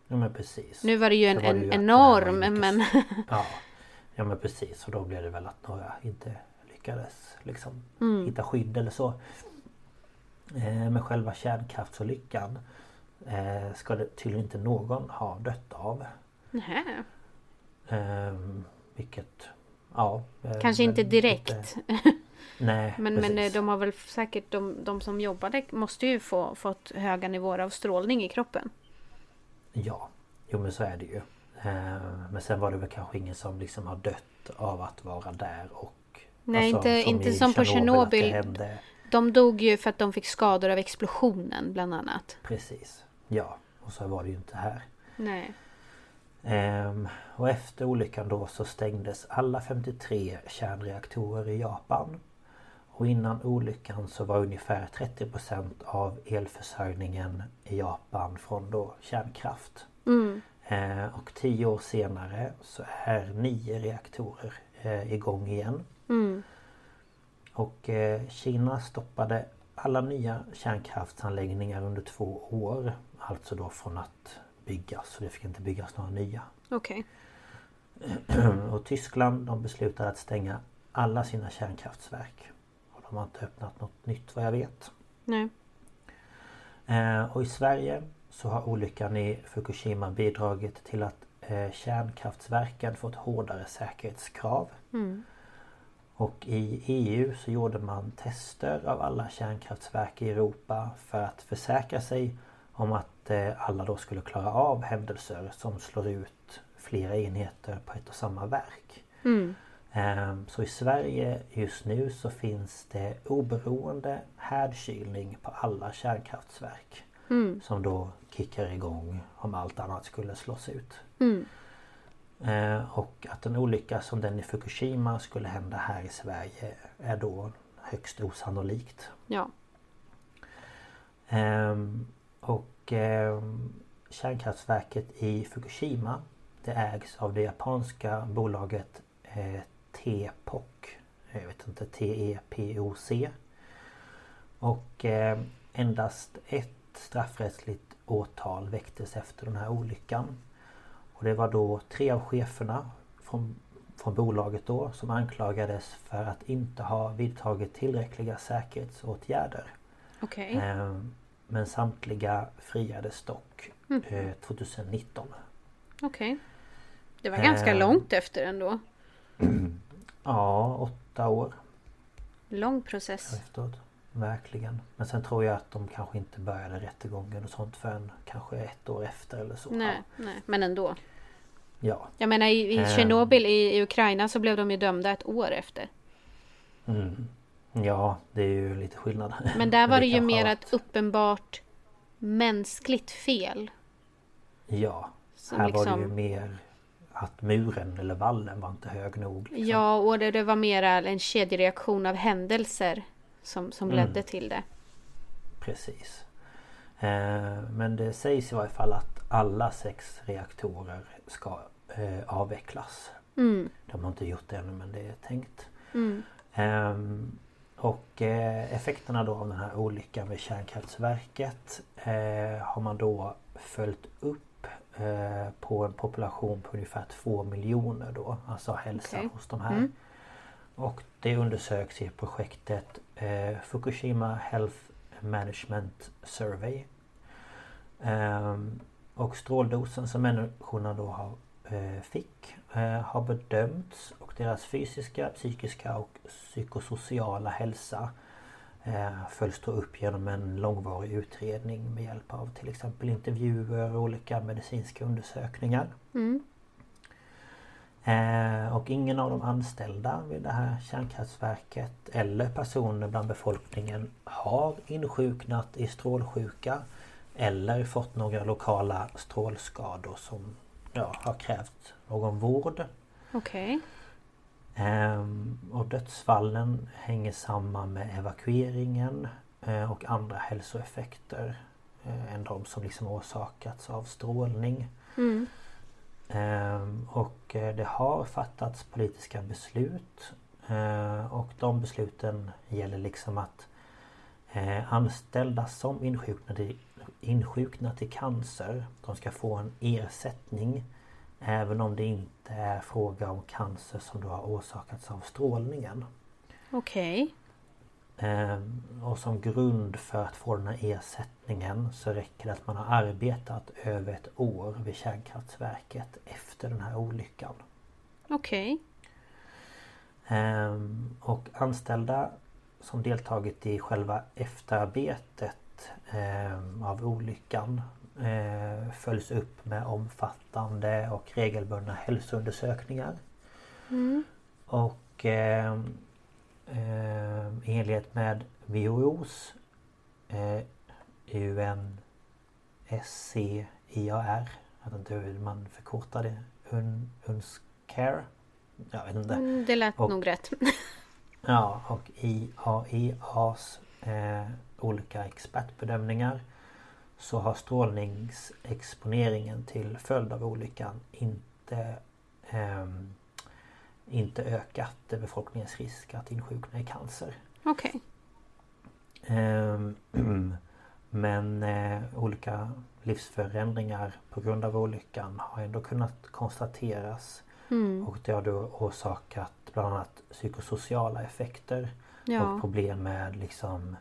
Ja men precis. Nu var det ju en, det ju enorm men... Ja. ja men precis och då blev det väl att några inte lyckades liksom Mm. hitta skydd eller så. Eh, men själva kärnkraftsolyckan eh, ska det tydligen inte någon ha dött av. Nähä. Ehm, vilket... Ja. eh, Kanske inte direkt. lite- nej Men, men eh, de har väl säkert, de, de som jobbade måste ju få fått höga nivåer av strålning i kroppen. Ja, jo men så är det ju. Eh, Men sen var det väl kanske ingen som liksom har dött av att vara där och... Nej, inte- inte som på att det Tjernobyl. hände. De dog ju för att de fick skador av explosionen bland annat. Precis. Ja, och så var det ju inte här. Nej. Ehm, och efter olyckan då så stängdes alla 53 kärnreaktorer i Japan. Och innan olyckan så var ungefär 30% av elförsörjningen i Japan från då kärnkraft. Mm. Eh, och tio år senare så är nio reaktorer eh, igång igen. Mm. Och eh, Kina stoppade alla nya kärnkraftsanläggningar under två år. Alltså då från att byggas. Så det fick inte byggas några nya. Okej. Och Tyskland de beslutade att stänga alla sina kärnkraftverk. De har inte öppnat något nytt vad jag vet. Nej. Eh, och i Sverige så har olyckan i Fukushima bidragit till att eh, kärnkraftverken fått hårdare säkerhetskrav. Mm. Och i EU så gjorde man tester av alla kärnkraftverk i Europa för att försäkra sig om att eh, alla då skulle klara av händelser som slår ut flera enheter på ett och samma verk. Mm. Ehm, Så i Sverige just nu så finns det oberoende härdkylning på alla kärnkraftverk. Mm. Som då kickar igång om allt annat skulle slås ut. Mm. Eh, Och att en olycka som den i Fukushima skulle hända här i Sverige är då högst osannolikt. Ja. Ehm, Och ehm, kärnkraftverket i Fukushima det ägs av det japanska bolaget TEPOC. Jag vet inte, T-E-P-O-C. Och eh, endast ett straffrättsligt åtal väcktes efter den här olyckan. Och det var då tre av cheferna från, från bolaget då som anklagades för att inte ha vidtagit tillräckliga säkerhetsåtgärder. Okej. Eh, Men samtliga friades dock eh, 2019. Okej. Det var ganska Eh. långt efter ändå. Ja, åtta år Lång process. efteråt. Verkligen. Men sen tror jag att de kanske inte började rättegången och sånt förrän kanske ett år efter eller så. Nej, nej, men ändå. Ja. Jag menar i, i Eh. Tjernobyl i, i Ukraina så blev de ju dömda ett år efter. Mm. Ja, det är ju lite skillnad. Men där var det ju kanske mer ett uppenbart mänskligt fel. Ja. Här var det ju liksom- mer att muren eller vallen var inte hög nog. Liksom. Ja, och det, det var mera en kedjereaktion av händelser som, som Mm. ledde till det. Precis. Eh, men det sägs i varje fall att alla sex reaktorer ska eh, avvecklas. Mm. De har inte gjort det ännu men det är tänkt. Mm. Ehm, och eh, effekterna då av den här olyckan vid kärnkraftverket eh, har man då följt upp eh, på en population på ungefär två miljoner då. Alltså hälsa Okej. hos de här. Mm. Och det undersöks i projektet eh, Fukushima Health Management Survey. Ehm, och stråldosen som människorna då har, eh, fick eh, har bedömts och deras fysiska, psykiska och psykosociala hälsa följs då upp genom en långvarig utredning med hjälp av till exempel intervjuer och olika medicinska undersökningar. Mm. Eh, och ingen av de anställda vid det här kärnkraftverket eller personer bland befolkningen har insjuknat i strålsjuka eller fått några lokala strålskador som ja, har krävt någon vård. Okej. Ehm, och dödsfallen hänger samman med evakueringen eh, och andra hälsoeffekter eh, än de som liksom orsakats av strålning. Mm. Ehm, och eh, det har fattats politiska beslut och de besluten gäller liksom att anställda som insjuknat i, insjuknat i cancer de ska få en ersättning även om det inte är fråga om cancer som då har orsakats av strålningen. Okej. Ehm, Och som grund för att få den här ersättningen så räcker det att man har arbetat över ett år vid kärnkraftverket efter den här olyckan. Okej. Ehm, Och anställda som deltagit i själva efterarbetet ehm, av olyckan följs upp med omfattande och regelbundna hälsoundersökningar. Mm. Och eh, eh, i enlighet med WHOs eh, UNSCIAR Jag vet inte hur man förkortar det. Un, UNSCARE Jag vet inte. Mm, Det lät Och- nog rätt. Ja, och IAEAs eh, olika expertbedömningar så har strålningsexponeringen till följd av olyckan inte ehm, inte ökat befolkningens risk att insjukna i cancer. Okej. Ehm, Men eh, olika livsförändringar på grund av olyckan har ändå kunnat konstateras Mm. och det har då orsakat bland annat psykosociala effekter Ja. och problem med liksom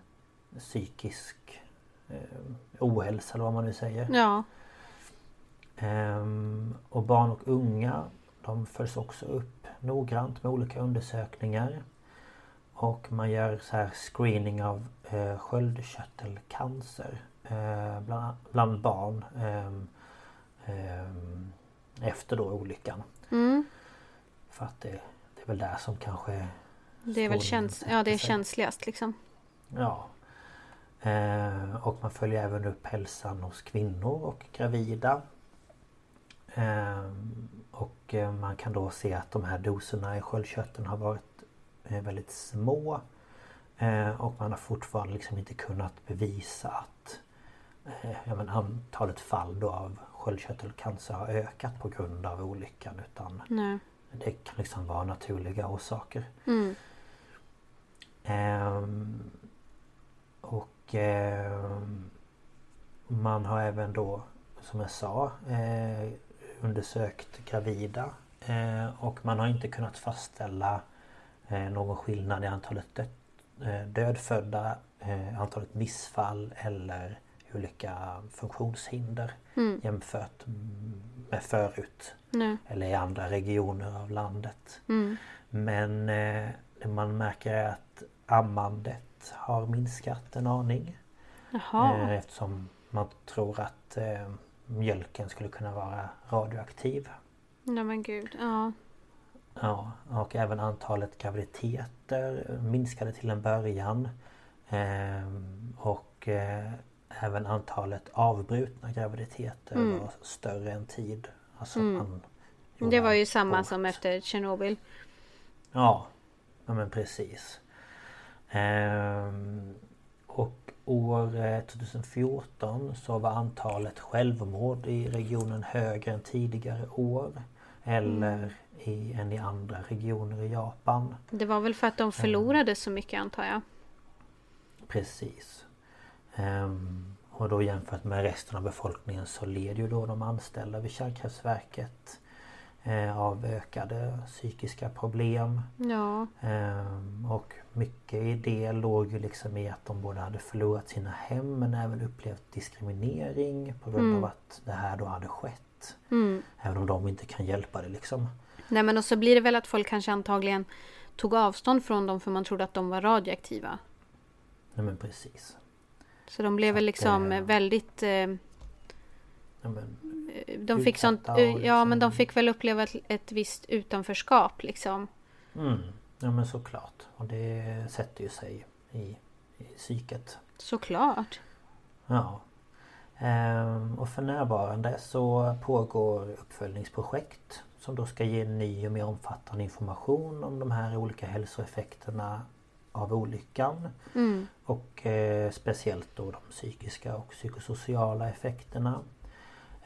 psykisk eh, ohälsa eller vad man nu säger. Ja. Ehm, och barn och unga de följs också upp noggrant med olika undersökningar. Och man gör så här screening av eh, sköldkörtelcancer eh, bland, bland barn ehm, ehm, efter då olyckan. Mm. För att det, det är väl där som kanske Det är väl käns ja, det är känsligast liksom. Ja. Eh, och man följer även upp hälsan hos kvinnor och gravida. Eh, och eh, man kan då se att de här doserna i sköldkörteln har varit väldigt små. Och man har fortfarande liksom inte kunnat bevisa att ja, men antalet fall då av sköldkörtelcancer har ökat på grund av olyckan. Utan Nej. det kan liksom vara naturliga orsaker. Mm. Ehm, och ehm, man har även då som jag sa eh, undersökt gravida eh, och man har inte kunnat fastställa eh, någon skillnad i antalet död, eh, dödfödda, eh, antalet missfall eller olika funktionshinder Mm. jämfört med förut Nej. eller i andra regioner av landet. Mm. Men eh, det man märker är att ammandet har minskat en aning. Jaha. Eh, eftersom man tror att eh, mjölken skulle kunna vara radioaktiv. Nej men gud. Ja. Ja, och även antalet graviditeter minskade till en början. Ehm, och eh, även antalet avbrutna graviditeter Mm. var större än tid. Alltså Mm. Det var ju samma abort. som efter Tjernobyl. Ja, ja men precis. Ehm, och år eh, 2014 så var antalet självmord i regionen högre än tidigare år. Eller i, än i andra regioner i Japan. Det var väl för att de förlorade så mycket antar jag. Precis. Ehm, och då jämfört med resten av befolkningen så led ju då de anställda vid kärnkraftverket eh, av ökade psykiska problem. Ja. Ehm, och mycket i det låg ju liksom i att de både hade förlorat sina hem men även upplevt diskriminering på grund Mm. av att det här då hade skett. Mm. Även om de inte kan hjälpa det liksom. Nej men och så blir det väl att folk kanske antagligen tog avstånd från dem för man trodde att de var radioaktiva. Nej men precis. Så de blev Så väl liksom eh, väldigt... Eh, ja, men, de fick sånt, och ja liksom- men de fick väl uppleva ett, ett visst utanförskap liksom. mm, ja men såklart. Och det sätter ju sig i, i psyket. Såklart. Ja. Ehm, och för närvarande så pågår uppföljningsprojekt som då ska ge ny och mer omfattande information om de här olika hälsoeffekterna av olyckan. Mm. Och eh, speciellt då de psykiska och psykosociala effekterna.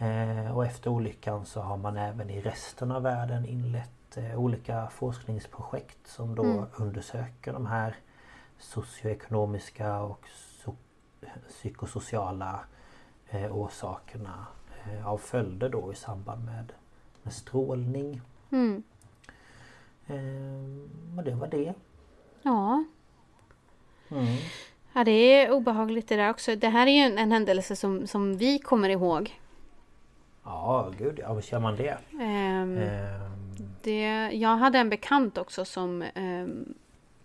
Eh, och efter olyckan så har man även i resten av världen inlett eh, olika forskningsprojekt som då Mm. undersöker de här socioekonomiska och so psykosociala eh, orsakerna eh, av följder då i samband med, med strålning. Mm. Eh, och det var det. Ja. Mm. ja, det är obehagligt det där också. Det här är ju en, en händelse som, som vi kommer ihåg. Ja, gud ja. Hur kör man det? Ehm, Ehm, det jag hade en bekant också som ehm,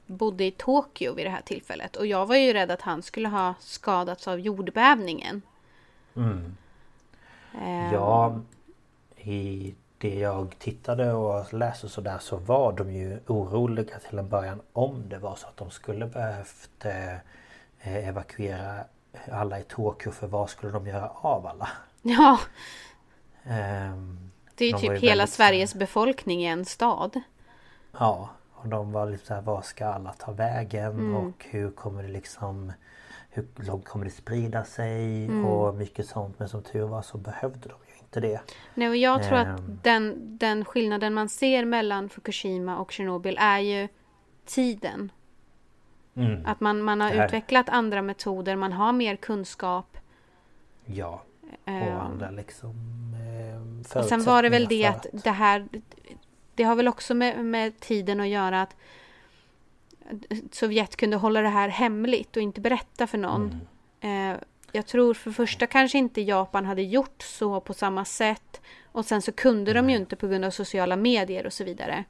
bodde i Tokyo vid det här tillfället. Och jag var ju rädd att han skulle ha skadats av jordbävningen. mm. Ja, i det jag tittade och läste så där så var de ju oroliga till en början om det var så att de skulle behövt eh, evakuera alla i Tokyo för vad skulle de göra av alla? Ja, det är ju typ ju hela Sveriges befolkning i en stad. Ja, och de var lite såhär, var ska alla ta vägen Mm. och hur kommer det liksom Hur långt kommer det sprida sig Mm. och mycket sånt men som tur var så behövde de ju inte det. Nej, och jag tror att Ehm. den, den skillnaden man ser mellan Fukushima och Tjernobyl är ju tiden. Mm. Att man, man har här- utvecklat andra metoder, man har mer kunskap. Ja, och Ehm, andra liksom eh, och sen var det väl det att för det här Det har väl också med, med tiden att göra att Sovjet kunde hålla det här hemligt och inte berätta för någon. Mm. Eh, jag tror för första kanske inte Japan hade gjort så på samma sätt. Och sen så kunde de ju inte på grund av sociala medier och så vidare.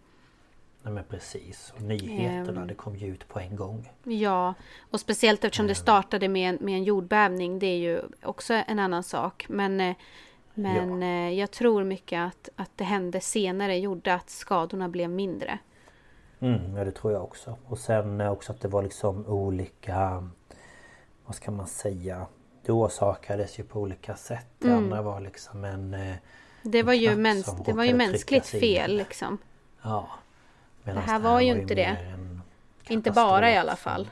Nej men precis. Och nyheterna Ehm. det kom ju ut på en gång. Ja, och speciellt eftersom det startade med en, med en jordbävning. Det är ju också en annan sak. Men, eh, men eh, jag tror mycket att, att det hände senare gjorde att skadorna blev mindre. Mm, ja det tror jag också. Och sen eh, också att det var liksom olika Vad ska man säga? Det orsakades ju på olika sätt. Det Mm. andra var liksom en Det var ju, mäns det var ju mänskligt fel liksom. Ja. Medan Det här var ju inte det. Inte bara i alla fall.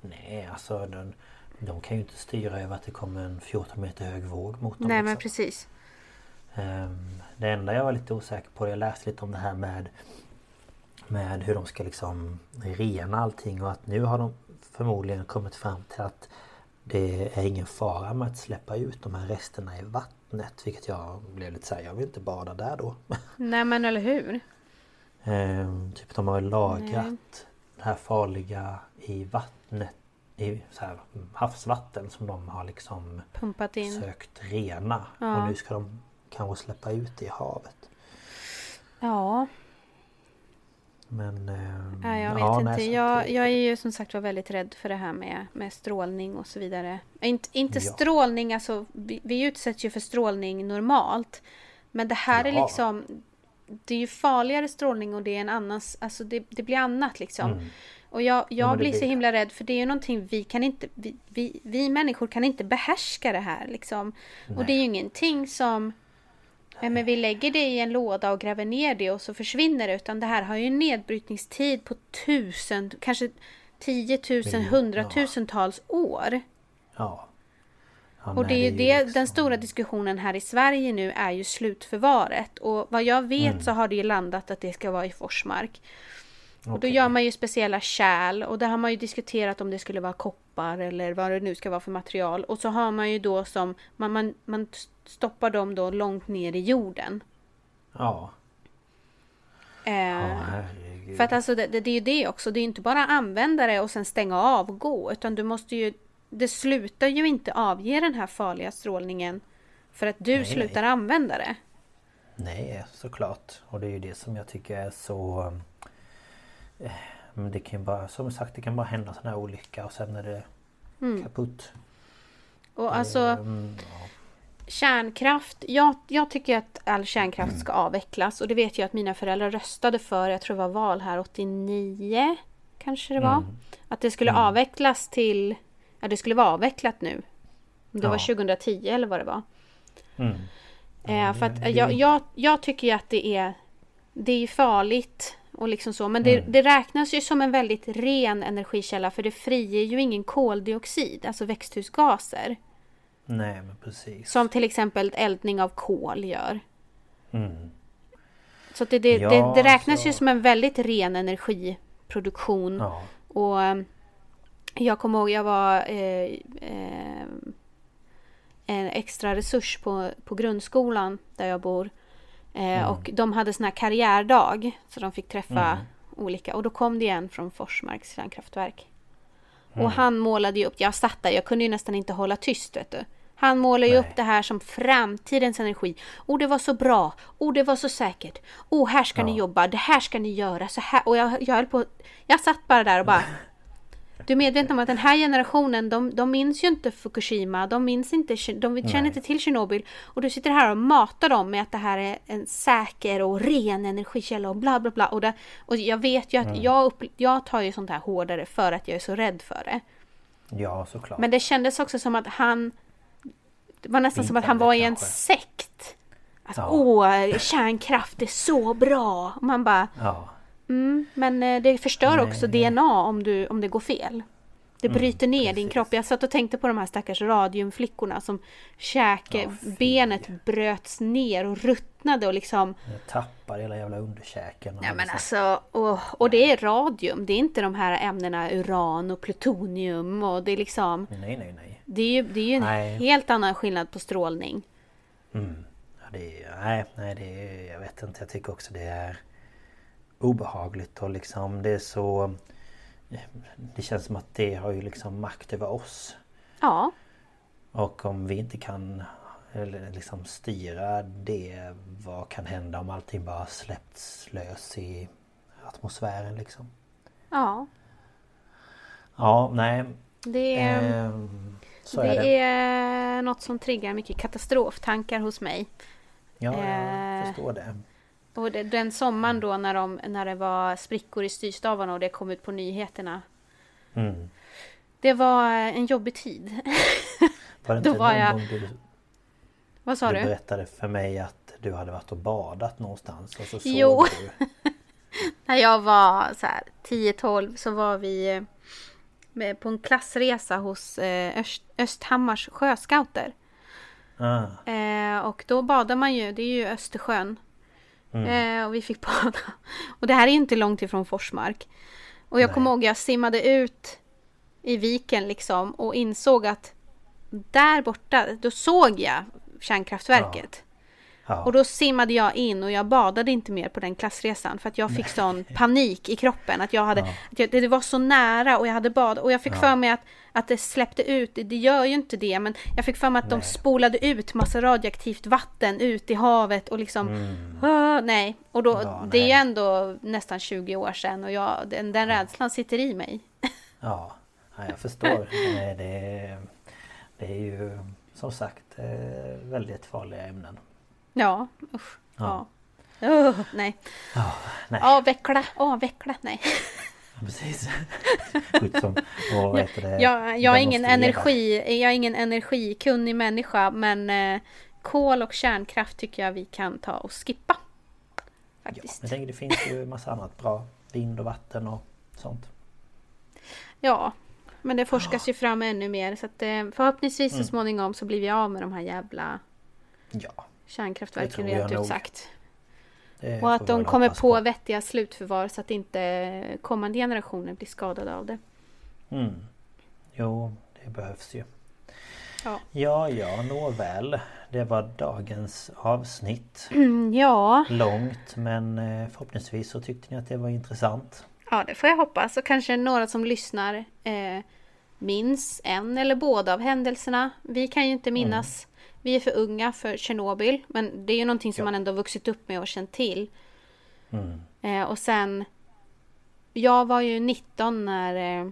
Nej alltså den, de kan ju inte styra över att det kommer en 14 meter hög våg mot dem. Nej men liksom. precis. Ehm, Det enda jag var lite osäker på, jag läste lite om det här med Med hur de ska liksom rena allting och att nu har de förmodligen kommit fram till att Det är ingen fara med att släppa ut de här resterna i vattnet Vilket jag blev lite såhär, jag vill inte bada där då Nej men eller hur? Ehm, Typ de har ju lagrat Nej. det här farliga i vattnet i så här havsvatten som de har liksom Pumpat in. sökt rena Ja. och nu ska de kanske släppa ut det i havet. Ja, Men... ehm, nej, jag vet ja, inte. nej, jag, jag är ju som sagt var väldigt rädd för det här med, med strålning och så vidare. Inte, inte Ja. strålning, alltså vi, vi utsätts ju för strålning normalt. Men det här är Ja. liksom Det är ju farligare strålning och det är en annan, alltså det, det blir annat liksom. Mm. Och jag, jag det blir så himla rädd för det är ju någonting vi kan inte, vi, vi, vi människor kan inte behärska det här liksom. Och det är ju ingenting som Ja, men vi lägger det i en låda och gräver ner det och så försvinner det. Utan det här har ju en nedbrytningstid på tusen, kanske tiotusen, hundratusentals år. Ja. Ja, Och det är ju det, liksom- den stora diskussionen här i Sverige nu är ju slutförvaret. Och vad jag vet Mm. så har det ju landat att det ska vara i Forsmark. Och då gör man ju speciella kärl och där har man ju diskuterat om det skulle vara koppar eller vad det nu ska vara för material. Och så har man ju då som, man, man, man stoppar dem då långt ner i jorden. Ja. Eh, Ja. För att alltså det, det, det är ju det också. Det är ju inte bara använda det och sen stänga av och gå. Utan du måste ju... Det slutar ju inte avge den här farliga strålningen för att du Nej, slutar nej. använda det. Nej, såklart. Och det är ju det som jag tycker är så... eh, Men det kan ju bara, som sagt, det kan bara hända sån här olycka och sen är det Mm. kaputt. Och alltså, Mm, ja. Kärnkraft. Jag, jag tycker att all kärnkraft ska avvecklas och det vet jag att mina föräldrar röstade för. Jag tror det var val här 89 kanske det var. Mm. Att det skulle avvecklas till... Ja, det skulle vara avvecklat nu. Det Ja. var 2010 eller vad det var. Mm. Eh, för att jag, jag, jag tycker ju att det är... Det är farligt och liksom så. Men det, det räknas ju som en väldigt ren energikälla för det friger ju ingen koldioxid, alltså växthusgaser. Nej men precis. Som till exempel eldning av kol gör. Mm. Så det, det, Ja, det, räknas ju så- som en väldigt ren energiproduktion. Ja. Och eh, jag kommer ihåg, jag var eh, eh, en extra resurs på, på grundskolan där jag bor. Eh, Och de hade sån här karriärdag. Så de fick träffa olika. Och då kom det en från Forsmarks kärnkraftverk. Och han målade ju upp, jag satt där, jag kunde ju nästan inte hålla tyst vet du. Han målade ju Nej. upp det här som framtidens energi. Och det var så bra. Och det var så säkert. Och här ska ni jobba. Det här ska ni göra. Så här. Och jag, jag höll på. Jag satt bara där och bara. Du är medveten om att den här generationen, de, de minns ju inte Fukushima. De minns inte, de känner inte till Tjernobyl. Och du sitter här och matar dem med att det här är en säker och ren energikälla och bla bla bla. Och, det, och jag vet ju att jag, upp, jag tar ju sånt här hårdare för att jag är så rädd för det. Ja såklart. Men det kändes också som att han... Det var nästan som att han var i en kanske. sekt. Att Ja. åh, kärnkraft är så bra. Och man bara, Ja. Mm, men eh, det förstör Nej. också DNA om, du, om det går fel. Det bryter ner din precis. kropp. Jag satt och tänkte på de här stackars radiumflickorna som käke, fy. benet bröts ner och ruttnade och liksom Jag tappar hela jävla underkäken. och Ja men liksom- alltså, och, och det är radium, det är inte de här ämnena uran och plutonium och det är liksom Nej nej nej. Det är ju, det är ju en Nej. helt annan skillnad på strålning. Mm. Ja, det är, nej, nej det är, jag vet inte. Jag tycker också det är obehagligt och liksom det är så... Det känns som att det har ju liksom makt över oss. Ja, Och om vi inte kan liksom styra det, vad kan hända om allting bara släppts lös i atmosfären liksom? ja. Ja, nej. Det är, ehm, det är det. är något som triggar mycket katastroftankar hos mig. Ja, eh, jag förstår det. Och det, den sommaren då när, de, när det var sprickor i styrstavarna och det kom ut på nyheterna. Mm. Det var en jobbig tid. Var det Då inte var någon jag- gång du, Vad sa du du? berättade för mig att du hade varit och badat någonstans och så såg Jo. du... När jag var så här 10-12 så var vi eh, på en klassresa hos eh, Öst, Östhammars sjöscouter. Ah, Eh, och då badar man ju, det är ju Östersjön. Mm. Eh, och vi fick bada. Och det här är ju inte långt ifrån Forsmark. Och jag Nej. kommer ihåg, jag simmade ut i viken liksom och insåg att där borta, då såg jag kärnkraftverket. ja. Och då simmade jag in och jag badade inte mer på den klassresan för att jag fick sån panik i kroppen. Att jag hade, att jag, det var så nära och jag hade badat. Och jag fick för mig att, att det släppte ut, det, gör ju inte det, men jag fick för mig att de Nej. spolade ut massa radioaktivt vatten ut i havet och liksom... "Åh, nej, och då, Mm. Ja, det är nej. ändå nästan 20 år sedan och jag, den, den rädslan sitter i mig. Ja, ja jag förstår. Nej, det, är, det är ju som sagt eh, väldigt farliga ämnen. Ja, usch. Ja. Ja. Åh, nej. Ja, nej, Avveckla, avveckla, nej. precis. Skit som, vad heter det? Jag, jag, är ingen energi, jag är ingen energikunnig människa men eh, kol och kärnkraft tycker jag vi kan ta och skippa. Ja, Faktiskt. men tänk, det finns ju massa annat bra. Vind och vatten och sånt. Ja, men det forskas ju fram ännu mer så att eh, förhoppningsvis Mm. så småningom så blir vi av med de här jävla Ja, kärnkraftverken rent ut sagt. Och att de kommer på vettiga slutförvar så att inte kommande generationer blir skadade av det. Mm. Jo, det behövs ju. Ja. Ja, ja, nåväl. Det var dagens avsnitt. Mm, ja, Långt men eh, förhoppningsvis så tyckte ni att det var intressant. Ja, det får jag hoppas. Och kanske några som lyssnar eh, minns en eller båda av händelserna. Vi kan ju inte minnas. Vi är för unga för Tjernobyl. Men det är ju någonting som Ja. man ändå vuxit upp med och känt till. Mm. Eh, och sen... Jag var ju 19 när eh,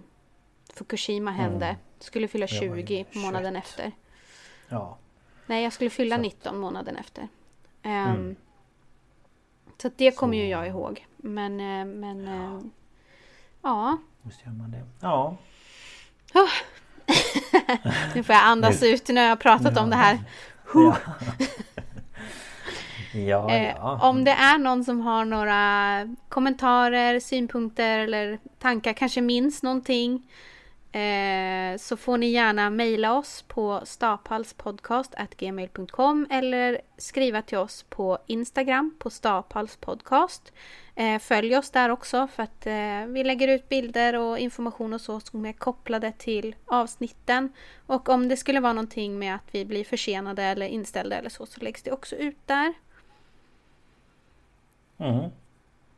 Fukushima hände. Skulle fylla Jag var ju 20 månaden 21. efter. Ja. Nej, jag skulle fylla så. 19 månaden efter. Um, mm. Så det kommer så. ju jag ihåg. Men, eh, men ja. Uh, ja. Visst gör man det. Ja. Oh. nu får jag andas ut när jag har pratat ja. om det här. Ja. ja, eh, ja. Om det är någon som har några kommentarer, synpunkter eller tankar, kanske minns någonting Eh, så får ni gärna mejla oss på staphalspodcast.gmail.com eller skriva till oss på Instagram på staphalspodcast. Eh, följ oss där också för att eh, vi lägger ut bilder och information och så som är kopplade till avsnitten. Och om det skulle vara någonting med att vi blir försenade eller inställda eller så så läggs det också ut där. Mm.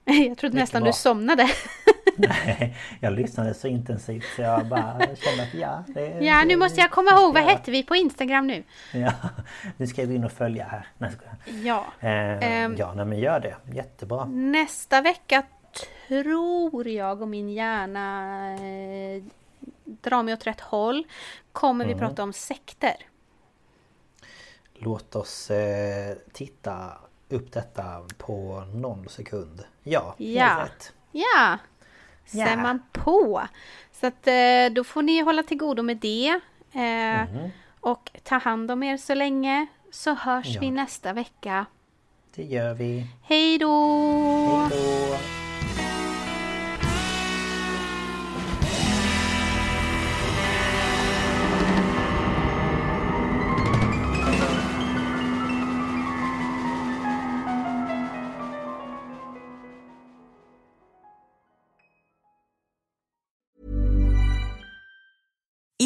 Jag trodde nästan du somnade. Nej, jag lyssnade så intensivt så jag bara kände att ja... Det, ja, nu måste jag komma ihåg. Vad hette vi på Instagram nu? Ja, nu ska vi in och följa här. Nej, ja. Eh, um, ja, nej, men gör det. Jättebra. Nästa vecka tror jag och min hjärna eh, drar mig åt rätt håll. Kommer mm. vi prata om sekter. Låt oss eh, titta upp detta på någon sekund. Ja, ja. rätt. Ja, ser yeah. man på. Så att eh, då får ni hålla till godo med det. Mm. Och ta hand om er så länge. Så hörs ja. vi nästa vecka. Det gör vi. Hej då! Hej då!